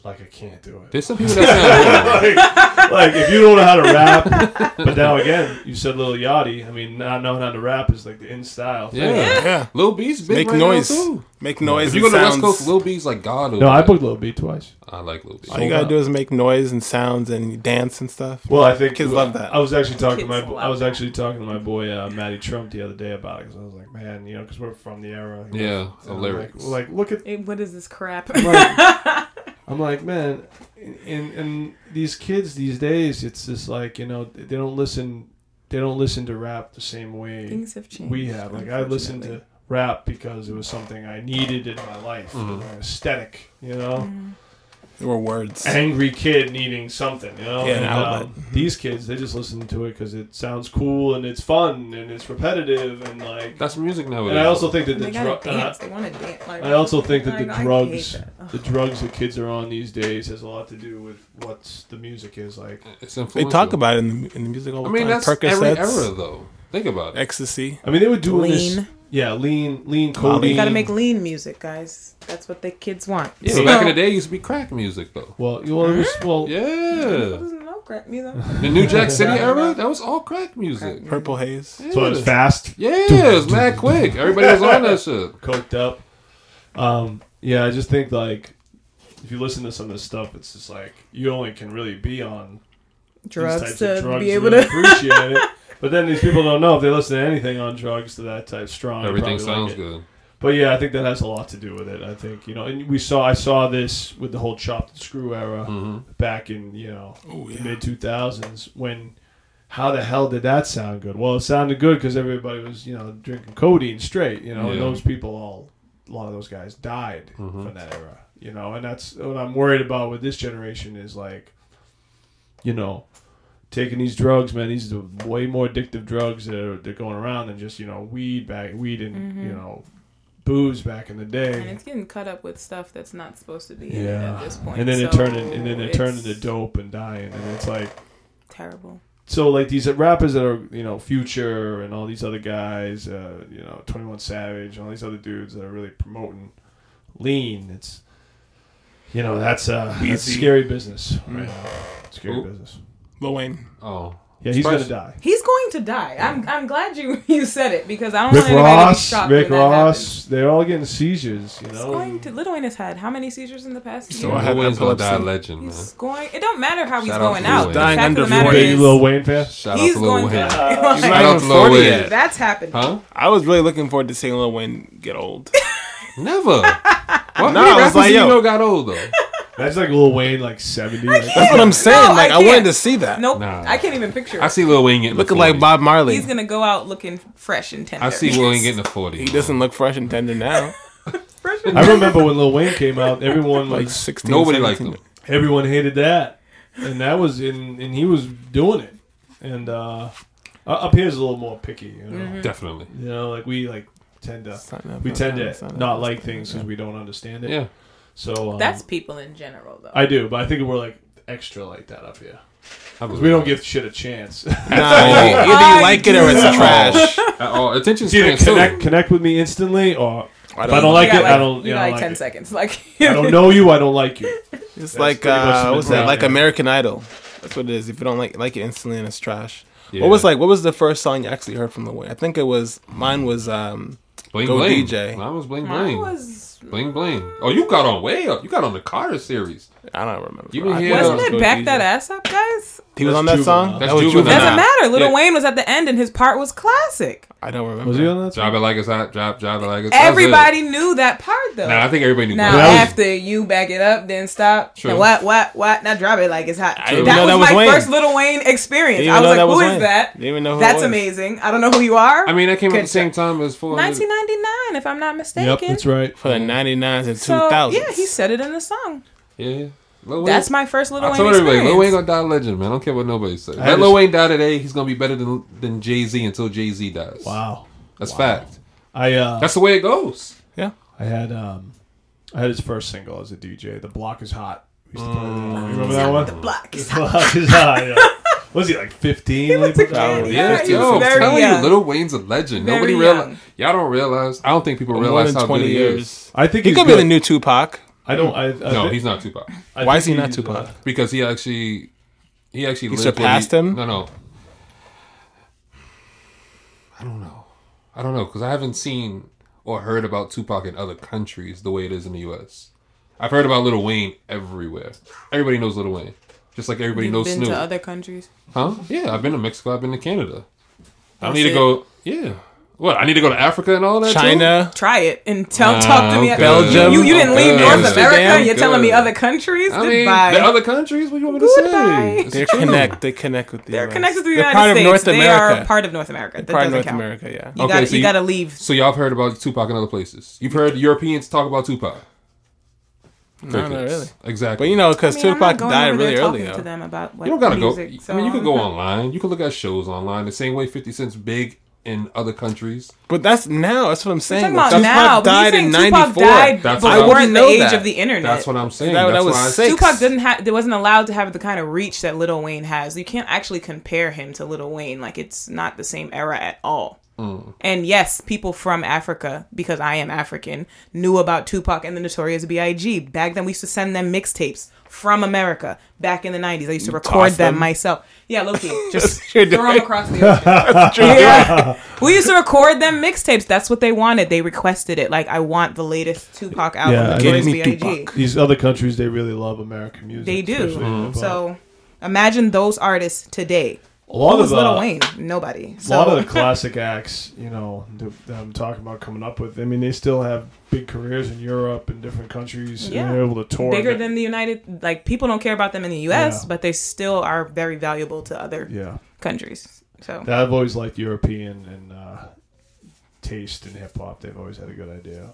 like I can't do it. there's some (laughs) people that sound like, (laughs) like, if you don't know how to rap, (laughs) but now again, you said Lil Yachty. I mean, not knowing how to rap is like the in style. thing. Yeah. Yeah. Lil B's big Make right noise. now too. Make noise. If you go to West. Coast, Lil B's like God. over No, I booked Lil B twice. I like Lil B. All you gotta do is make noise and sounds and dance and stuff. Well, I think Kids love that. I was actually talking to my love I was actually talking to my boy uh, Matty Trump the other day about it because I was like, man, you know, because we're from the era. you know, Yeah, the I'm lyrics. Like, like, look at. Hey, what is this crap? I'm like, I'm like, man, and and these kids these days, it's just like you know they don't listen, they don't listen to rap the same way Things have changed. we have. Like I listened to rap because it was something I needed in my life, Mhm. aesthetic, you know. Mm-hmm. There were words. angry kid needing something, you know. Yeah, And, um, these kids, they just listen to it because it sounds cool and it's fun and it's repetitive and like. That's music nowadays. And I also think that the gotta drug. dance. They want to dance. Like, I also think that the like, I drugs, that. The drugs that kids are on these days, has a lot to do with what the music is like. it's They talk about it in the, in the music all the I mean, time. that's every Percocets, era though. Think about it. ecstasy. I mean, they were doing this. Lean. Yeah, lean, lean Molly. codeine. You gotta make lean music, guys. That's what the kids want. Yeah, So- back in the day, it used to be crack music though. Well, you well, it was, well, Yeah, No crap music. the New Jack (laughs) City era, that was all crack music. Purple haze. Yeah, so it's fast. yeah, it was mad quick. Everybody was on that shit. (laughs) coked up. Um, yeah, I just think like if you listen to some of this stuff, it's just like you only can really be on these Drugs types to of drugs be able really to. appreciate it. (laughs) But then these people don't know if they listen to anything on drugs to that type strong. Everything probably like sounds good. But yeah, I think that has a lot to do with it. I think you know, and we saw I saw this with the whole chopped and screw era mm-hmm. back in you know Oh, the yeah. mid two thousands when. How the hell did that sound good? Well, it sounded good because everybody was, you know, drinking codeine straight. You know, and those people all, a lot of those guys died mm-hmm. from that era. You know, and that's what I'm worried about with this generation is like, you know, taking these drugs, man. These are way more addictive drugs that are they're going around than just you know weed back, weed and you know, booze back in the and day. it's getting cut up with stuff that's not supposed to be Yeah, at this point. and then it so turned in, and then it turned it's into dope and dying, and it's like terrible. so like these rappers that are you know Future and all these other guys, uh, you know Twenty One Savage, and all these other dudes that are really promoting lean. It's you know that's uh that's scary business right now. Scary Ooh. business. Lil Wayne. Oh, Yeah, he's Surprised- gonna die. He's going to die. I'm I'm glad you (laughs) you said it because I don't Rick want anybody to be Ross, shocked Rick when that happens. Ross, they're all getting seizures. You He's know, going to Little Wayne has had how many seizures in the past So year? I have Lil Wayne's gonna die a epilepsy. legend, man. He's going. It don't matter how he's Shout out going to Lil out. Wayne. The Dying fact under of the you a matter big is, Lil Wayne fan. Shout out he's to Lil going Wayne. to. He's (laughs) Like, not Shout out to Lil 40 Wayne. yet. that's happened. Huh? I was really looking forward to seeing Lil Wayne get old. Never. What No, many I was rappers like, do you yo. know got old though? That's like Lil Wayne, like seventy. Like, That's what I'm saying. No, like I I, wanted to see that. Nope, Nah. I can't even picture. It. I it. see Lil Wayne getting Looking like Bob Marley. He's gonna go out looking fresh and tender. I see Lil Wayne getting a (laughs) forty. he doesn't look fresh and tender now. (laughs) I remember when Lil Wayne came out, everyone Like was 16. Nobody liked him. everyone hated that, and that was in, and he was doing it. And uh, up here's a little more picky, you know. Mm-hmm. Definitely. You know, like we like tend to we tend to up, sign up. not like things because we don't understand it. Yeah. So um, That's people in general, though. I do, but I think we're like extra like that up here because we don't give shit a chance. Nah, (laughs) either you like it or it's trash. (laughs) Oh, (laughs) attention It's either span connect connect with me instantly, or I if I don't like got it, I don't. You You know, like like ten it. seconds. Like I don't know you. I don't like you. It's like uh, the what's that? mentality, Like. American Idol. That's what it is. If you don't like like it instantly, and it's trash. Yeah. What was like? What was the first song you actually heard from the way? I think it was mine was um Bling Go Bling. DJ. Mine was Bling mine Bling. was. Bling Bling. Oh, you got on way up. You got on the Carter series. I don't remember. You bro. been here- Wasn't was it Go back that ass up, guys? He was That's on that Juvenile. song. That's that was Juvenile. Juvenile. Doesn't matter. Little Yeah. Wayne was at the end, and his part was classic. I don't remember. Was he on that? Drop it like it's hot. Drop, drop it like it's. that was it. Everybody knew that part though. Nah, I think everybody knew. now that. That was- after you back it up, then stop. True. Now what? What? What? Now drop it like it's hot. I didn't that know was that was my Wayne. first Little Wayne experience. Didn't I even was like, that "Who is Wayne. that? Didn't even know who it That's was. amazing. I don't know who you are." I mean, that came at Good the same check. time as 400. 1999, if I'm not mistaken. Yep, that's right. For the 99s and So 2000s. yeah, he said it in the song. Yeah. Lil Wayne. That's my first Little I Wayne told everybody. Lil Wayne gonna die a legend, man. I don't care what nobody says. had Let to- Lil Wayne die today. He's gonna be better than than Jay Z until Jay Z dies. Wow. That's fact. I uh, That's the way it goes. Yeah. I had um, I had his first single as a DJ. The block is hot. We used to play that. You remember that one? The block. The block is hot. Yeah. Was he like fifteen? He was a kid, Yeah, he yo, I'm very telling young. you, Lil Wayne's a legend. Very Nobody young. realize. Y'all don't realize. I don't think people More realize than how 20 good he years. is. I think He he's could be good. the new Tupac. I don't. I, I No, thi- he's not Tupac I Why is he not Tupac? uh, because he actually he actually He lived what surpassed him? No, no. I don't know. I don't know because I haven't seen or heard about Tupac in other countries the way it is in the U.S. I've heard about Little Wayne everywhere. Everybody knows Little Wayne, just like everybody You've knows been Snoop. to other countries. Huh? Yeah, I've been to Mexico. I've been to Canada. I don't That's need to it? go. Yeah. What? I need to go to Africa and all that. too? China. Try it and tell Nah, talk to me. I'm Belgium. You, you didn't leave North good. America. Amsterdam. You're telling me other countries. I mean, Goodbye. the other countries. What do you want me to Goodbye. say? They're true. connect. They connect with the They're US. connected to the They're United part of States. North they America. are part of North America. That part of doesn't North count. America. Yeah. You Okay, got so you you- got to leave. So y'all have heard about Tupac in other places. You've heard Europeans talk about Tupac. No, not really. Exactly. But you know, because I mean, Tupac died really early. talking to them about what you don't gotta music, go. so I mean, you could go online. You could look at shows online. The same way Fifty Cent's big in other countries. But that's now. That's what I'm I'm saying. talking about now. Tupac but died in saying Tupac '94. died That's before what I the wouldn't know age that. of the internet. That's what I'm saying. That- that was why I- six. Tupac didn't have. They wasn't allowed to have the kind of reach that Little Wayne has. You can't actually compare him to Little Wayne. Like it's not the same era at all. Mm. And yes, people from Africa, because I am African, knew about Tupac and the Notorious B.I.G. Back then, we used to send them mixtapes from America. Back in the '90s, I used to record them them? myself. Yeah, Loki, (laughs) just throw them across the (laughs) ocean. yeah. We used to record them mixtapes. That's what they wanted. They requested it. Like, I want the latest Tupac album, Yeah, Notorious B.I.G. Tupac. These other countries, they really love American music. They do. hop. So imagine those artists today. A lot Who was of Lil uh, Wayne? Nobody. (laughs) a lot of the classic acts, you know, that, that I'm talking about coming up with. I mean, they still have big careers in Europe and different countries. Yeah. and they're able to tour. bigger than the United. Like people don't care about them in the U.S., Yeah. but they still are very valuable to other yeah. countries. So I've always liked European and uh, taste in hip hop. They've always had a good idea.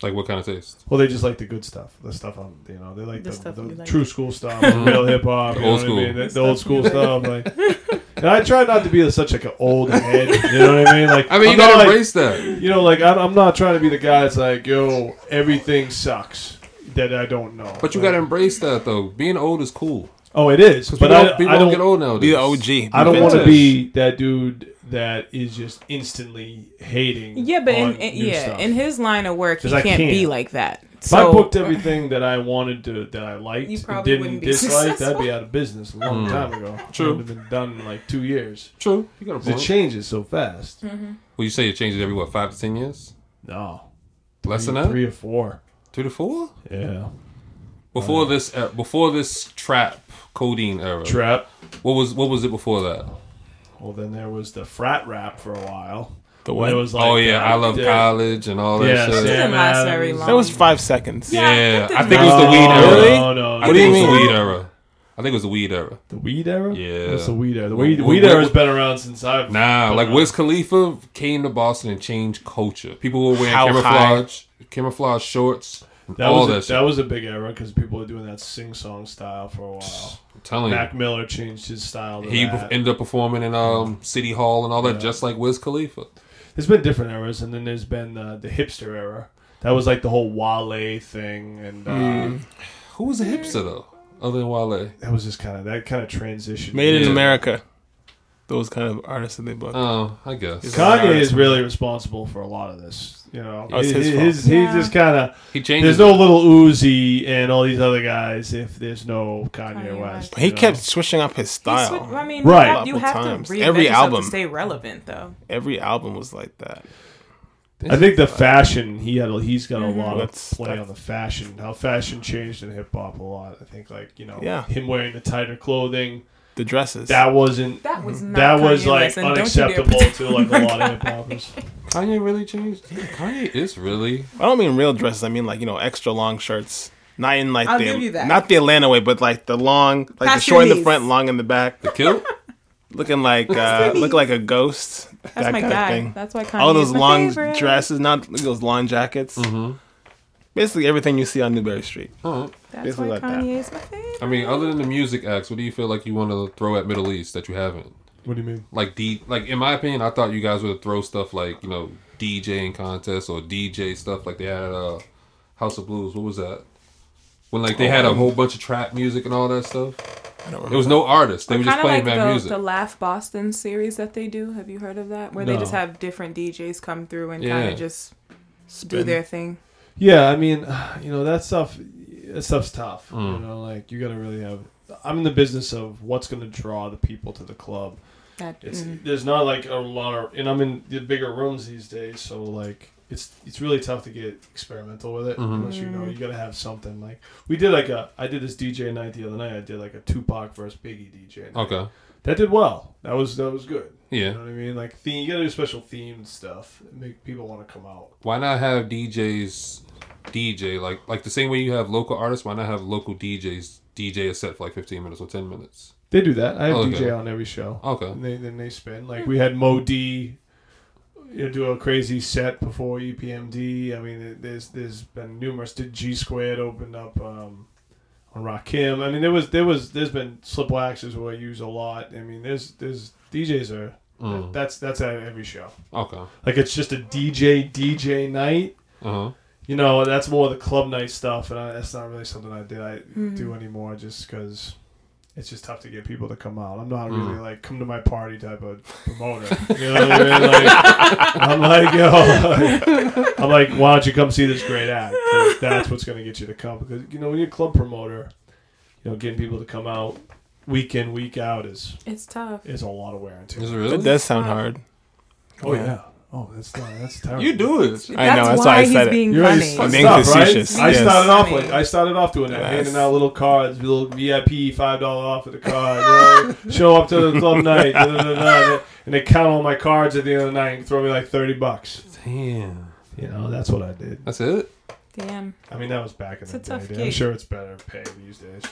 Like what kind of taste? Well, they just like the good stuff. The stuff I'm, you know, they like The the, the like. true school stuff, (laughs) real hip hop, you know Old what I school. mean? The, The the old school stuff. Like, and I try not to be such like an old head. You know what I mean? Like, I mean, I'm you gotta like, embrace that. You know, like I'm, I'm not trying to be the guy that's like, yo, everything sucks that I don't know. But you Like, gotta embrace that though. Being old is cool. Oh, it is. But people, I, don't, people I don't don't get old nowadays. Be the OG. I don't want to be that dude that is just instantly hating. yeah, but in, on in- new yeah, stuff. in his line of work, he can't, be can't. like that. If I booked everything that I wanted to, that I liked, You and probably didn't wouldn't be dislike, that'd be out of business a long time ago. True. It would have been done in like two years. True. You got a 'Cause It changes so fast. Mm-hmm. Well, you say it changes every what five to ten years? No, Less three, than that? three or four. Two to four? Yeah, Before this, uh, before this trap codeine era. trap. What was what was it before that? Well, then there was the frat rap for a while. The When what? It was like oh yeah, the- I love the- college and all that Yeah, shit. It Sam didn't last very long. that was five seconds. Yeah, Yeah, I think it was the weed long. era. Really? No, no. I What think do you it was mean? the weed era. I think it was the weed era. The weed era? Yeah. What's the weed era? The Well, weed, well, weed well, era's well- been around since I've. Nah, been like around. Wiz Khalifa came to Boston and changed culture. People were wearing How camouflage, camouflage shorts, That all was, a, that shit. that was a big era because people were doing that sing song style for a while. I'm telling Mac Miller changed his style. To he that. ended up performing in um City Hall and all that, Yeah. just like Wiz Khalifa. There's been different eras, and then there's been uh, the hipster era. That was like the whole Wale thing, and uh, Mm. Who was a hipster though, other than Wale? that was just kind of that kind of transition. Made in Yeah. America. Those kind of artists that they book. Oh, I guess Kanye is really responsible for a lot of this. You know, Oh, it's his He- he just kind of. he changes. There's no little Uzi and all these other guys if there's no Kanye, Kanye West. West. he know? kept switching up his style. swi- I mean, Right. you have, you have times. to Every album. to stay relevant, though. Every album was like that. I think the fashion he had. He's got a mm-hmm. lot of That's- play on the fashion. How fashion changed in hip hop a lot. I think like you know, Yeah. him wearing the tighter clothing. The dresses. That wasn't. That was not That was like West, and don't you dare unacceptable to like a like lot of (laughs) hip hoppers. Kanye really changed. Yeah, Kanye is really. I don't mean real dresses. I mean like you know extra long shirts. Not in like I'll the give you that. not the Atlanta way, but like the long, like the short in the front, long in the back, The kilt? (laughs) looking like uh, look like a ghost. That's that my kind guy. of thing. That's why Kanye All those is my long favorite. dresses, not look at those long jackets. Mm-hmm. Basically everything you see on Newbury Street. All right. That's basically why like that. Kanye is my favorite. I mean, other than the music acts, what do you feel like you want to throw at Middle East that you haven't? What do you mean? Like D, like in my opinion, I thought you guys would throw stuff like you know DJing contests or DJ stuff like they had at uh, House of Blues. What was that? When like they had a whole bunch of trap music and all that stuff. There was no artists. They were just playing like bad the, music. the Laugh Boston series that they do. Have you heard of that? Where they No. just Just have have different DJs come through and Yeah. kind of just do their thing. Yeah, I mean, (sighs) you know that stuff. That stuff's tough. Mm. You know, like you got to really have. I'm in the business of what's going to draw the people to the club. That It's mm. there's not like a lot of, and I'm in the bigger rooms these days, so like it's it's really tough to get experimental with it Mhm. unless you know you got to have something like we did like a I did this DJ night the other night. I did like a Tupac versus Biggie DJ. Night. okay. that did well. That was that was good. You Yeah. know what I mean? Like theme, you got to do special themed stuff. Make people want to come out. Why not have DJs DJ like like the same way you have local artists? Why not have local DJs DJ a set for like 15 minutes or 10 minutes? They do that. I have Okay. DJ on every show. Okay. And they then they spin. Like we had Mo D you know, do a crazy set before EPMD. I mean, there's there's been numerous. Did G Squared opened up um, on Rakim? I mean, there was there was there's been slip waxes who I use a lot. I mean, there's there's DJs are Mm. that's that's at every show. Okay. Like it's just a DJ DJ night. Uh huh. You know, that's more the club night stuff, and I, that's not really something I did I Mm-hmm. do anymore, just because it's just tough to get people to come out. I'm not Mm. really like come to my party type of promoter. (laughs) You know what I mean? Like, I'm like, yo, I'm like, why don't you come see this great act? that's what's gonna get you to come. Because you know, when you're a club promoter, you know, getting people to come out week in week out is It's tough. is a lot of wear and tear. It It really? does sound hard. Oh yeah, Oh, that's not. That's terrible. You do it. I know, That's that's why why I he's said it. being You're funny. I'm fucked being up, right? facetious, I yes. started off like I started off doing that, Yes. handing out little cards, little VIP five dollar off of the card. You know, (laughs) show up to the club night, da, da, da, da, and they count all my cards at the end of the night and throw me like thirty bucks. Damn. You know, that's what I did. That's it. Damn. I mean, that was back in It's the a day. dude. I'm sure it's better pay these days.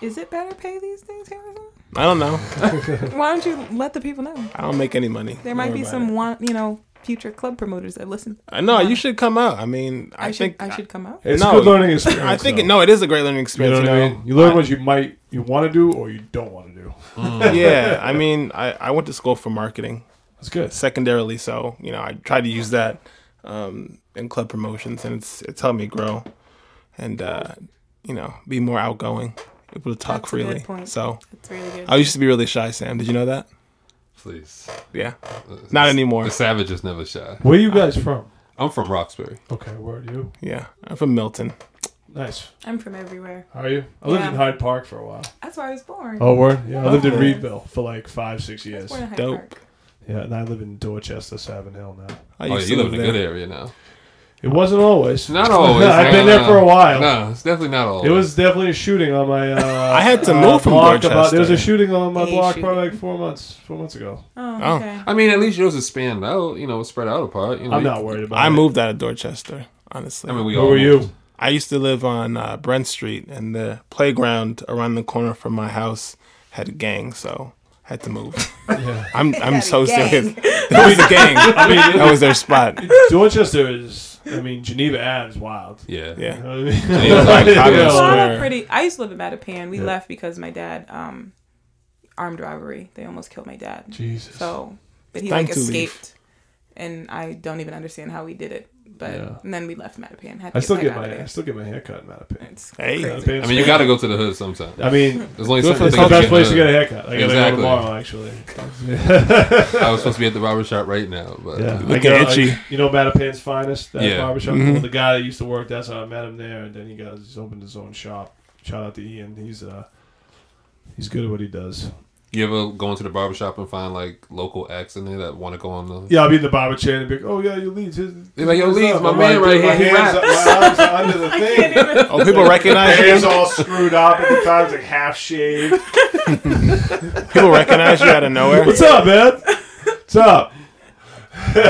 Is it better pay these days, Harrison? I don't know. (laughs) Why don't you let the people know? I don't make any money. There might be some it. one, you know, future club promoters that listen. I know you should come out. I mean, I, I, should. think I should come out. It's No, a good learning experience. I think it, no, it is a great learning You experience. know You what know, I mean? You learn I- what you might you want to do or you don't want to do. yeah, I mean, I, I went to school for marketing, That's good. secondarily, so you know, I tried to use that um, in club promotions, and it's it's helped me grow, and uh, you know, be more outgoing, able to talk That's a good freely. point. So It's really good. I used to be really shy. Sam, did you know that? Please. Yeah, uh, not anymore. The savage is never shy. Where are you guys from? I'm from Roxbury. Okay, where are you? Yeah, I'm from Milton. Nice. I'm from everywhere. How are you? I lived in Hyde Park for a while. That's where I was born. Oh, word? Yeah, I lived in Okay. Readville for like five, six I was years. born in Hyde Dope. Park. Yeah, and I live in Dorchester, Savin Hill now. I Oh, yeah, you live in a good area now. It wasn't always. Not always. (laughs) I've no, been there no. for a while. No, it's definitely not always. It was definitely a shooting on my. Uh, (laughs) I had to uh, move from block About, there was a shooting on my A block shooting. probably like four months, four months ago. Oh, Oh. okay. I mean, at least yours is spanned out. You know, spread out apart. You know, I'm you- not worried about I it. moved out of Dorchester. Honestly, I mean, we Where all were you? I used to live on uh, Brent Street, and the playground around the corner from my house had a gang, so I had to move. (laughs) Yeah. I'm I'm so gang. serious. (laughs) It was a gang. (laughs) I mean, That was their spot. Dorchester is. I mean, Geneva Ave is wild. Yeah. Yeah. You know what I mean? Geneva's like You Chicago Well, I'm Square. a pretty. I used to live in Mattapan. We Yeah. left because my dad um, armed robbery. They almost killed my dad. Jesus. So, but he Time like to leave. escaped, and I don't even understand how we did it. But Yeah. and then we left Mattapan. Had I still get my I still get my hair cut in Mattapan. It's Hey. crazy. I mean, you got to go to the hood sometime. I mean, There's only Do it certain it's the best place to get a haircut. I gotta Exactly. go tomorrow, actually. I was supposed to be at the barber shop right now, but Yeah, Look I go- itchy. I- you know Mattapan's finest, that Yeah. barbershop. Mhm. Well, the guy that used to work, that's how I met him there, and then he got he's opened his own shop. Shout out to Ian. He's uh he's good at what he does. You ever go into the barber shop and find like local acts in there that want to go on the? Yeah, I'll be in the barber chair and be like, "Oh yeah, your leads." his- They're like, "Yo, what's Leeds, my man like, right dude, my here, he hands, raps. my arms are under the (laughs) thing. Oh, people recognize Hands you. all screwed up at the times, like half shaved. (laughs) People recognize you out of nowhere. What's up, man? What's up?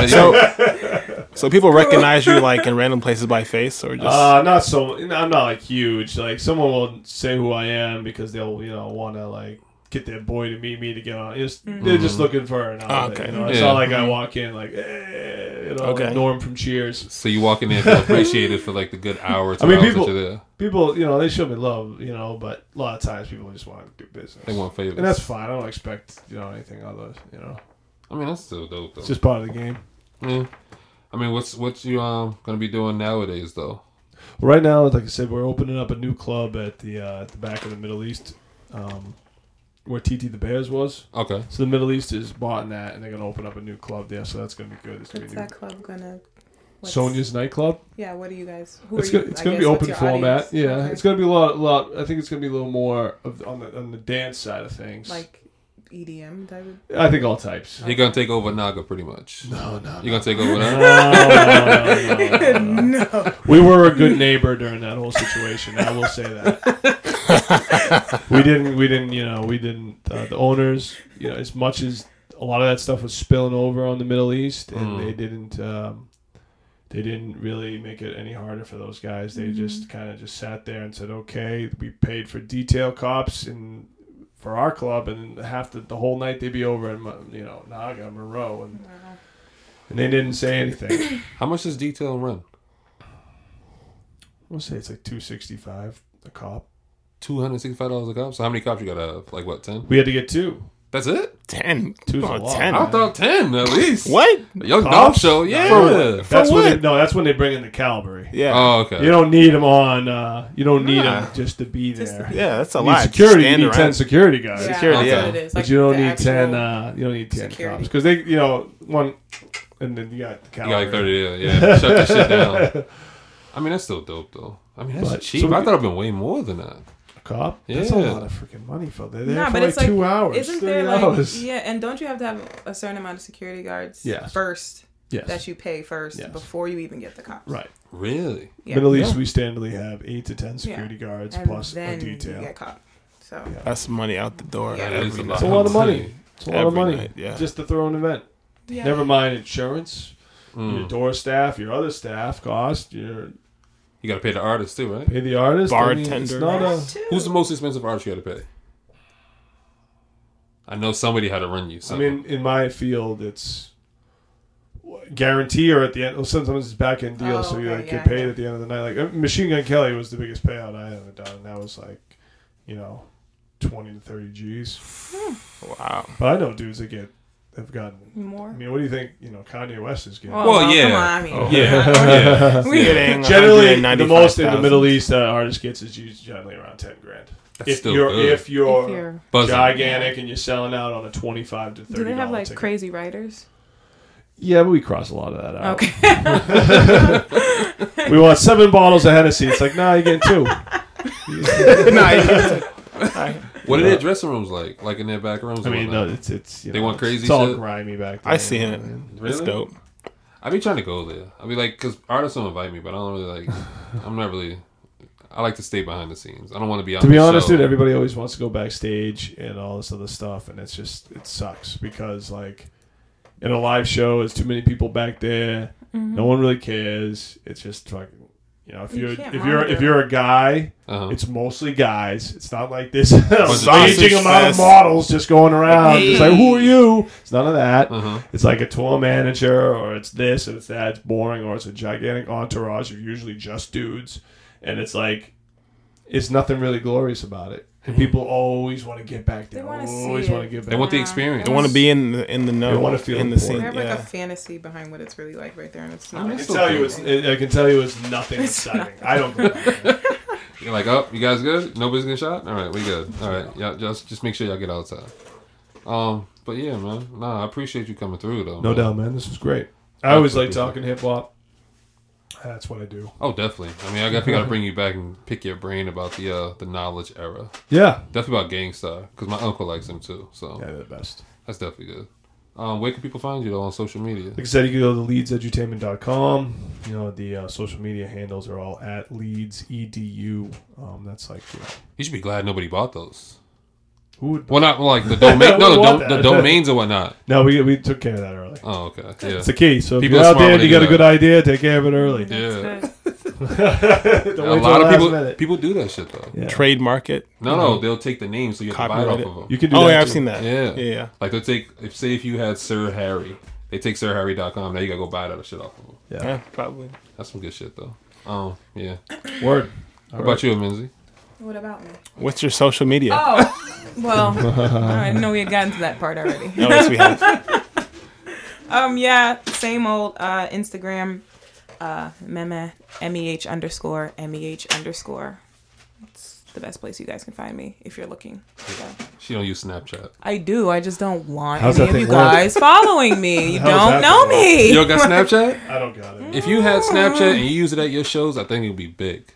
So, so people recognize you like in random places by face, or just Uh, not so. I'm not like huge. Like someone will say who I am because they'll you know want to like get that boy to meet me to get on. It's, They're just looking for an outlet. okay. You know, it's Yeah. not like I walk in like, eh, you know, Okay. Norm from Cheers. So you walk in there and feel appreciated for like the good (laughs) hour. I mean, people- that you're. People, you know, they show me love, you know, but a lot of times people just want to do business. They want favors. and that's fine. I don't expect you know anything other. You know, I mean, that's still dope though. it's just part of the game. yeah. I mean, what's what's you um gonna be doing nowadays though? Right now, like I said, we're opening up a new club at the uh, at the back of the Middle East, um, where TT the Bears was. Okay. So the Middle East is bought in that, and they're gonna open up a new club there. So that's gonna be good. It's gonna What's be new. that club gonna? what's- Sonia's nightclub. Yeah. What are you guys? Who It's are gonna, you, it's gonna be open what's your format. audience? Yeah, Okay. it's gonna be a lot, lot. I think it's gonna be a little more of on the on the dance side of things. like EDM type of. I think all types. You're gonna take over Naga pretty much. No, no, You're gonna take over (laughs) no, that. no, no, no, no. (laughs) no. We were a good neighbor during that whole situation. I will say that. (laughs) (laughs) we didn't. We didn't. You know, we didn't. Uh, the owners. You know, as much as a lot of that stuff was spilling over on the Middle East, and Mm. they didn't. Um, they didn't really make it any harder for those guys. They just kind of just sat there and said, "Okay, we paid for detail cops and for our club, and half the, the whole night they'd be over in you know Naga, Monroe, and and they didn't say anything. (coughs) How much does detail run? I'll say it's like two sixty five a cop. Two hundred sixty-five dollars a cop. So how many cops you gotta have? Like what? Ten? We had to get two. That's it? ten. Two's Oh, a lot. ten. I thought ten at least. What? Young Dog Cops? Show. Yeah. For- That's when what? they, no. That's when they bring in the cavalry. Yeah. Oh, okay. You don't need them on. Uh, you don't need Nah. them just to be Just to there. be- yeah, that's a You lot. need security. You Stand need around. ten security guys, Yeah, Security, that's yeah. what it is. but Like you don't the need actual- ten. Uh, you don't need ten security. cops because they, you know, one, and then you got the You cavalry. got like thirty. Yeah, yeah. Shut that shit down. (laughs) I mean, that's still dope though. I mean, that's But- cheap. so we- I thought it'd been way more than that. A cop. That's a lot of freaking money for. They're there Nah, for like it's like two hours. Isn't there like hours. yeah? And don't you have to have a certain amount of security guards Yes. first Yes. that you pay first Yes. before you even get the cops. right. Really? Yeah. Middle East, Yeah. we standardly have eight to ten security guards And plus a detail. you get caught. So Yeah. That's money out the door. Yeah. That is a night. It's a lot of money. It's a lot of money night, yeah. just to throw an event. yeah. Never mind insurance, your Mm. door staff, your other staff cost, your You got to pay the artist too, right? pay the artist. I mean, it's Bartender. not a, Who's the most expensive artist you got to pay? I know somebody had to run you. So. I mean, in my field, it's guarantee or at the end. Well, sometimes it's back end deal, Oh, so you okay, like yeah, get paid yeah. at the end of the night. Like uh, Machine Gun Kelly was the biggest payout I ever done, and that was like, you know, twenty to thirty G's. Wow. But I know dudes that get have gotten. I mean, what do you think? You know, Kanye West is getting. Oh, Well, yeah. Come on, I mean, Oh. yeah. (laughs) We- Getting generally, the most in the Middle East uh, artist gets is usually generally around ten grand. That's if still you're good. if you're, If you're, Buzzing. gigantic and you're selling out on a twenty five to thirty. do they have like ticket. crazy writers? Yeah, but we cross a lot of that out. Okay. (laughs) We want seven bottles of Hennessy. It's like, nah, you're getting two. (laughs) Nah, you can't. What are their dressing rooms like? Like in their back rooms? I mean, no, it's it's you They know, want crazy It's all shit? grimy back there. I see it. what I mean? It's Really? dope. I be trying to go there. I be like, because artists don't invite me, but I don't really like. (laughs) I'm not really. I like to stay behind the scenes. I don't want to be on. To be the honest, show. dude, everybody always wants to go backstage and all this other stuff, and it's just it sucks because like in a live show, it's too many people back there. Mm-hmm. No one really cares. It's just fucking. You know, if You you're can't if you're if you're a guy, Uh-huh. it's mostly guys. It's not like this (laughs) Sausage raging amount of models just going around. Hey. It's like, who are you? It's none of that. Uh-huh. It's like a tour manager, or it's this, and it's that. It's boring, or it's a gigantic entourage of usually just dudes, and it's like, it's nothing really glorious about it. And people always want to get back there. They wanna always it. want to get back. They want the experience. They want to be in the in the know. They wanna feel in the They scene. They have like Yeah. a fantasy behind what it's really like right there, and it's not. mean, I can tell you, cool. it's, I can tell you, it's nothing It's exciting. I don't. Go. (laughs) You're like, oh, you guys good? Nobody's getting shot. All right, we good. All right, yeah, just just make sure y'all get outside. Um, but yeah, man, nah, I appreciate you coming through though. No man. doubt, man. This was great. I always like talking hip hop. That's what I do. Oh, definitely. I mean, I definitely got to bring you back and pick your brain about the uh the knowledge era. Yeah. Definitely about Gang Starr because my uncle likes him too. So Yeah, they're the best. that's definitely good. Um, where can people find you though on social media? Like I said, you can go to leedsedutainment.com. You know, the uh, social media handles are all at leeds edu. Um, that's like, you know, You should be glad nobody bought those. Who would. Well, not like the domain. (laughs) no, the, We want dom- the domains and whatnot. No, we, we took care of that early. Oh, okay. Yeah. It's the key. So if People you're out there and you they got do a good idea, take care of it early. Yeah. (laughs) Good. A lot of people minute. people do that shit though. Yeah. Trademark it. No, no, they'll take the name so you have to buy it off Copyright of them. You can do Oh that yeah, I've seen that. Yeah. Yeah, yeah. Like they'll take if say if you had Sir Harry, they take SirHarry.com. Now you gotta go buy that shit off of them. Yeah. Yeah, probably. That's some good shit though. Um, yeah. Word. What about you, Minzy? What about me? What's your social media? Oh, well, I know we had gotten to that part already. (laughs) No, yes, we have. (laughs) Um, yeah, same old uh, Instagram, uh, meme, meh underscore meh underscore. It's the best place you guys can find me if you're looking. So, She don't use Snapchat. I do. I just don't want How's any of you thing work? guys following me. (laughs) You How's don't know me. You don't got Snapchat? I don't got it. If you had Snapchat and you use it at your shows, I think it would be big.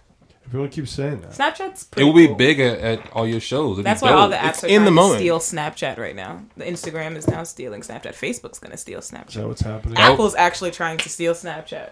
Everyone keeps saying that. Snapchat's It pretty will be cool. big at, at all your shows. It'd That's be why all dope. the apps It's are in trying the to moment. steal Snapchat right now. The Instagram is now stealing Snapchat. Facebook's gonna steal Is that Snapchat. what's happening? Nope. Apple's actually trying to steal Snapchat.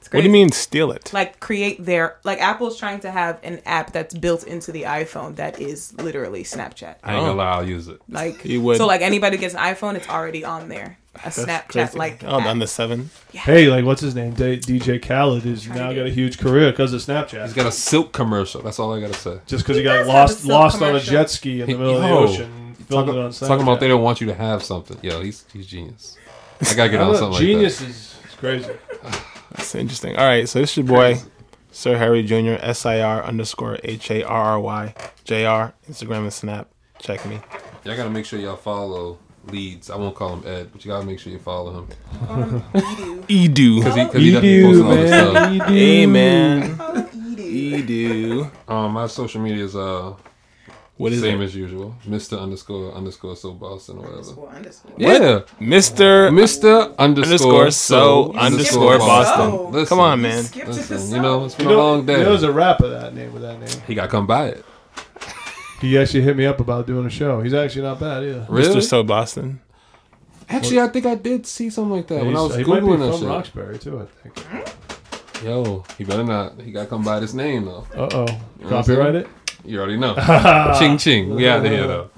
It's What do crazy. you mean steal it? like create their like Apple's trying to have an app that's built into the iPhone that is literally Snapchat. I ain't gonna oh. lie, I'll use it. Like You would. so like anybody gets an iPhone, it's already on there. A Snapchat like oh, app. on the seven. Hey, like what's his name? D- DJ Khaled has Trying now got a huge career because of Snapchat. He's got a silk commercial. That's all I gotta say. Just because he, He got does have a lost silk lost on a jet ski in the He- middle of the ocean, filmed Talk, it on talking about they don't want you to have something. Yo, he's he's genius. I gotta get on don't know, something Genius like is it's crazy. (sighs) That's interesting. All right, so this is your boy, Sir Harry Jr. S I R underscore H A R R Y J R Instagram and Snap. Check me. that. Y'all gotta make sure y'all follow Leeds. I won't call him Ed, but you gotta make sure you follow him Um, Edu. (laughs) Edu. because he, cause he definitely posting all this stuff. Hey man. Oh, Edu. Edu. Um, my social media is uh What is same it? as usual, Mister underscore underscore so Boston or whatever. Underscore, underscore. Yeah, Mr. Mister underscore Underscore so so underscore Boston. So. Listen, Come on, man. Skip to the Listen, you know it's been You know, a long day. You know, there's a rapper that name with that name. he got to come by it. He actually hit me up about doing a show. He's actually not bad either. Really? Mr. So Boston. Actually, I think I did see something like that when I was he might be googling that from shit. Roxbury too. I think. Yo, he better not. He got to come by this name though. Uh oh. what I'm Copyright it. You already know. (laughs) ching ching. We out of here though.